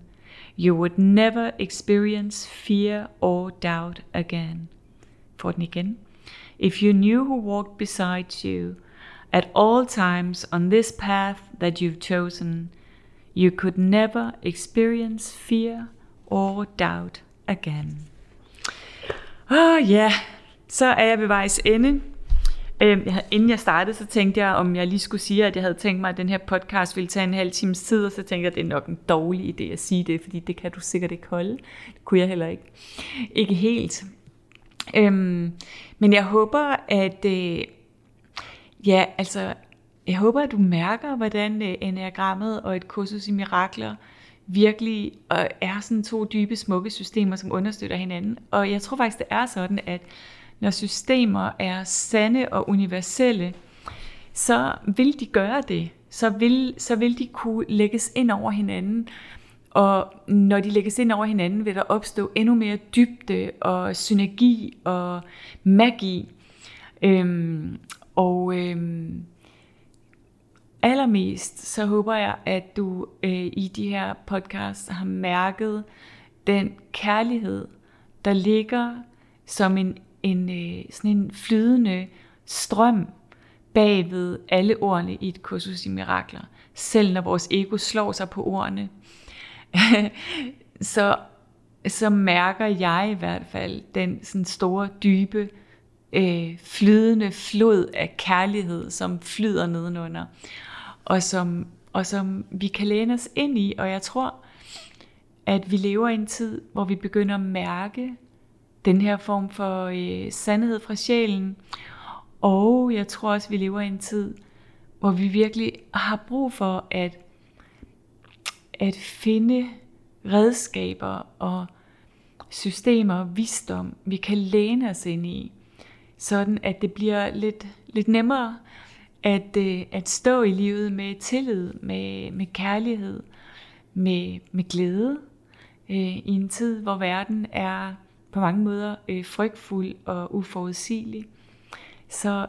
you would never experience fear or doubt again. For den igen. If you knew who walked beside you at all times on this path that you've chosen, you could never experience fear or doubt again. Åh oh, ja, yeah. så er jeg ved vejs ende. Øhm, jeg inden jeg startede, så tænkte jeg, om jeg lige skulle sige, at jeg havde tænkt mig, at den her podcast ville tage en halv times tid, og så tænkte jeg, at det er nok en dårlig idé at sige det, fordi det kan du sikkert ikke holde. Det kunne jeg heller ikke. Ikke helt. Øhm, men jeg håber, at... Øh, ja, altså... Jeg håber, at du mærker, hvordan øh, enagrammet og et kursus i mirakler virkelig er sådan to dybe, smukke systemer, som understøtter hinanden. Og jeg tror faktisk, det er sådan, at når systemer er sande og universelle, så vil de gøre det. Så vil, så vil de kunne lægges ind over hinanden. Og når de lægges ind over hinanden, vil der opstå endnu mere dybde og synergi og magi. Øhm, og øhm, allermest så håber jeg, at du øh, i de her podcasts har mærket den kærlighed, der ligger som en en, øh, sådan en flydende strøm bagved alle ordene i et kursus i mirakler. Selv når vores ego slår sig på ordene, så, så mærker jeg i hvert fald den sådan store, dybe, øh, flydende flod af kærlighed, som flyder nedenunder, og som, og som vi kan læne os ind i. Og jeg tror, at vi lever i en tid, hvor vi begynder at mærke den her form for øh, sandhed fra sjælen. Og jeg tror også, vi lever i en tid, hvor vi virkelig har brug for at, at finde redskaber og systemer og visdom, vi kan læne os ind i, sådan at det bliver lidt, lidt nemmere at, øh, at stå i livet med tillid, med, med kærlighed, med, med glæde, øh, i en tid, hvor verden er på mange måder øh, frygtfuld og uforudsigelig, så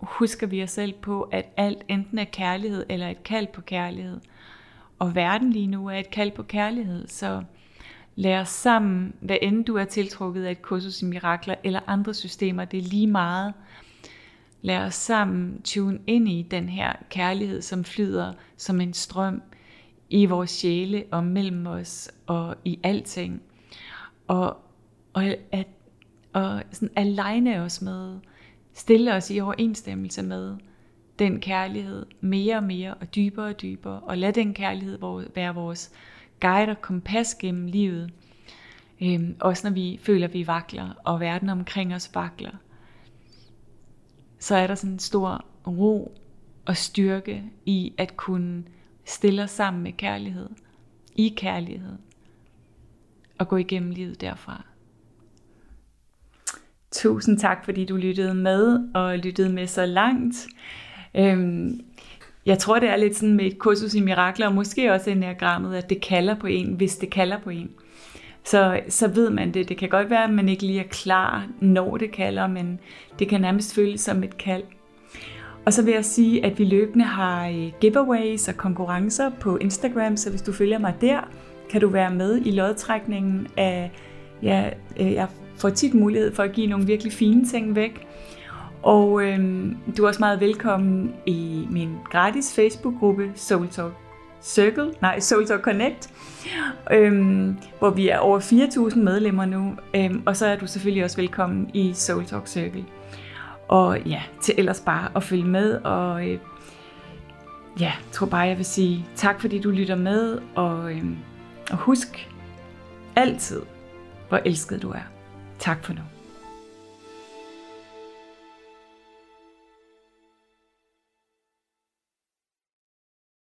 husker vi os selv på, at alt enten er kærlighed eller et kald på kærlighed. Og verden lige nu er et kald på kærlighed, så lad os sammen, hvad end du er tiltrukket af et kursus i mirakler eller andre systemer, det er lige meget. Lad os sammen tune ind i den her kærlighed, som flyder som en strøm i vores sjæle og mellem os og i alting. Og og at og sådan aligne os med, stille os i overensstemmelse med den kærlighed mere og mere og dybere og dybere, og lad den kærlighed være vores guide og kompas gennem livet. Øhm, også når vi føler, at vi vakler, og verden omkring os vakler, så er der sådan en stor ro og styrke i at kunne stille os sammen med kærlighed, i kærlighed, og gå igennem livet derfra. Tusind tak, fordi du lyttede med, og lyttede med så langt. Øhm, jeg tror, det er lidt sådan med et kursus i mirakler, og måske også enagrammet, at det kalder på en, hvis det kalder på en. Så, så ved man det. Det kan godt være, at man ikke lige er klar, når det kalder, men det kan nærmest føles som et kald. Og så vil jeg sige, at vi løbende har øh, giveaways og konkurrencer på Instagram, så hvis du følger mig der, kan du være med i lodtrækningen af, ja, øh, jeg får tit mulighed for at give nogle virkelig fine ting væk. Og øh, du er også meget velkommen i min gratis Facebook-gruppe Soul Talk Circle, nej, Soul Talk Connect, øhm, hvor vi er over 4.000 medlemmer nu, øhm, og så er du selvfølgelig også velkommen i Soul Talk Circle. Og ja, til ellers bare at følge med, og øh, ja, tror bare, jeg vil sige tak, fordi du lytter med, og, øh, og husk altid, hvor elsket du er. Tak for nu.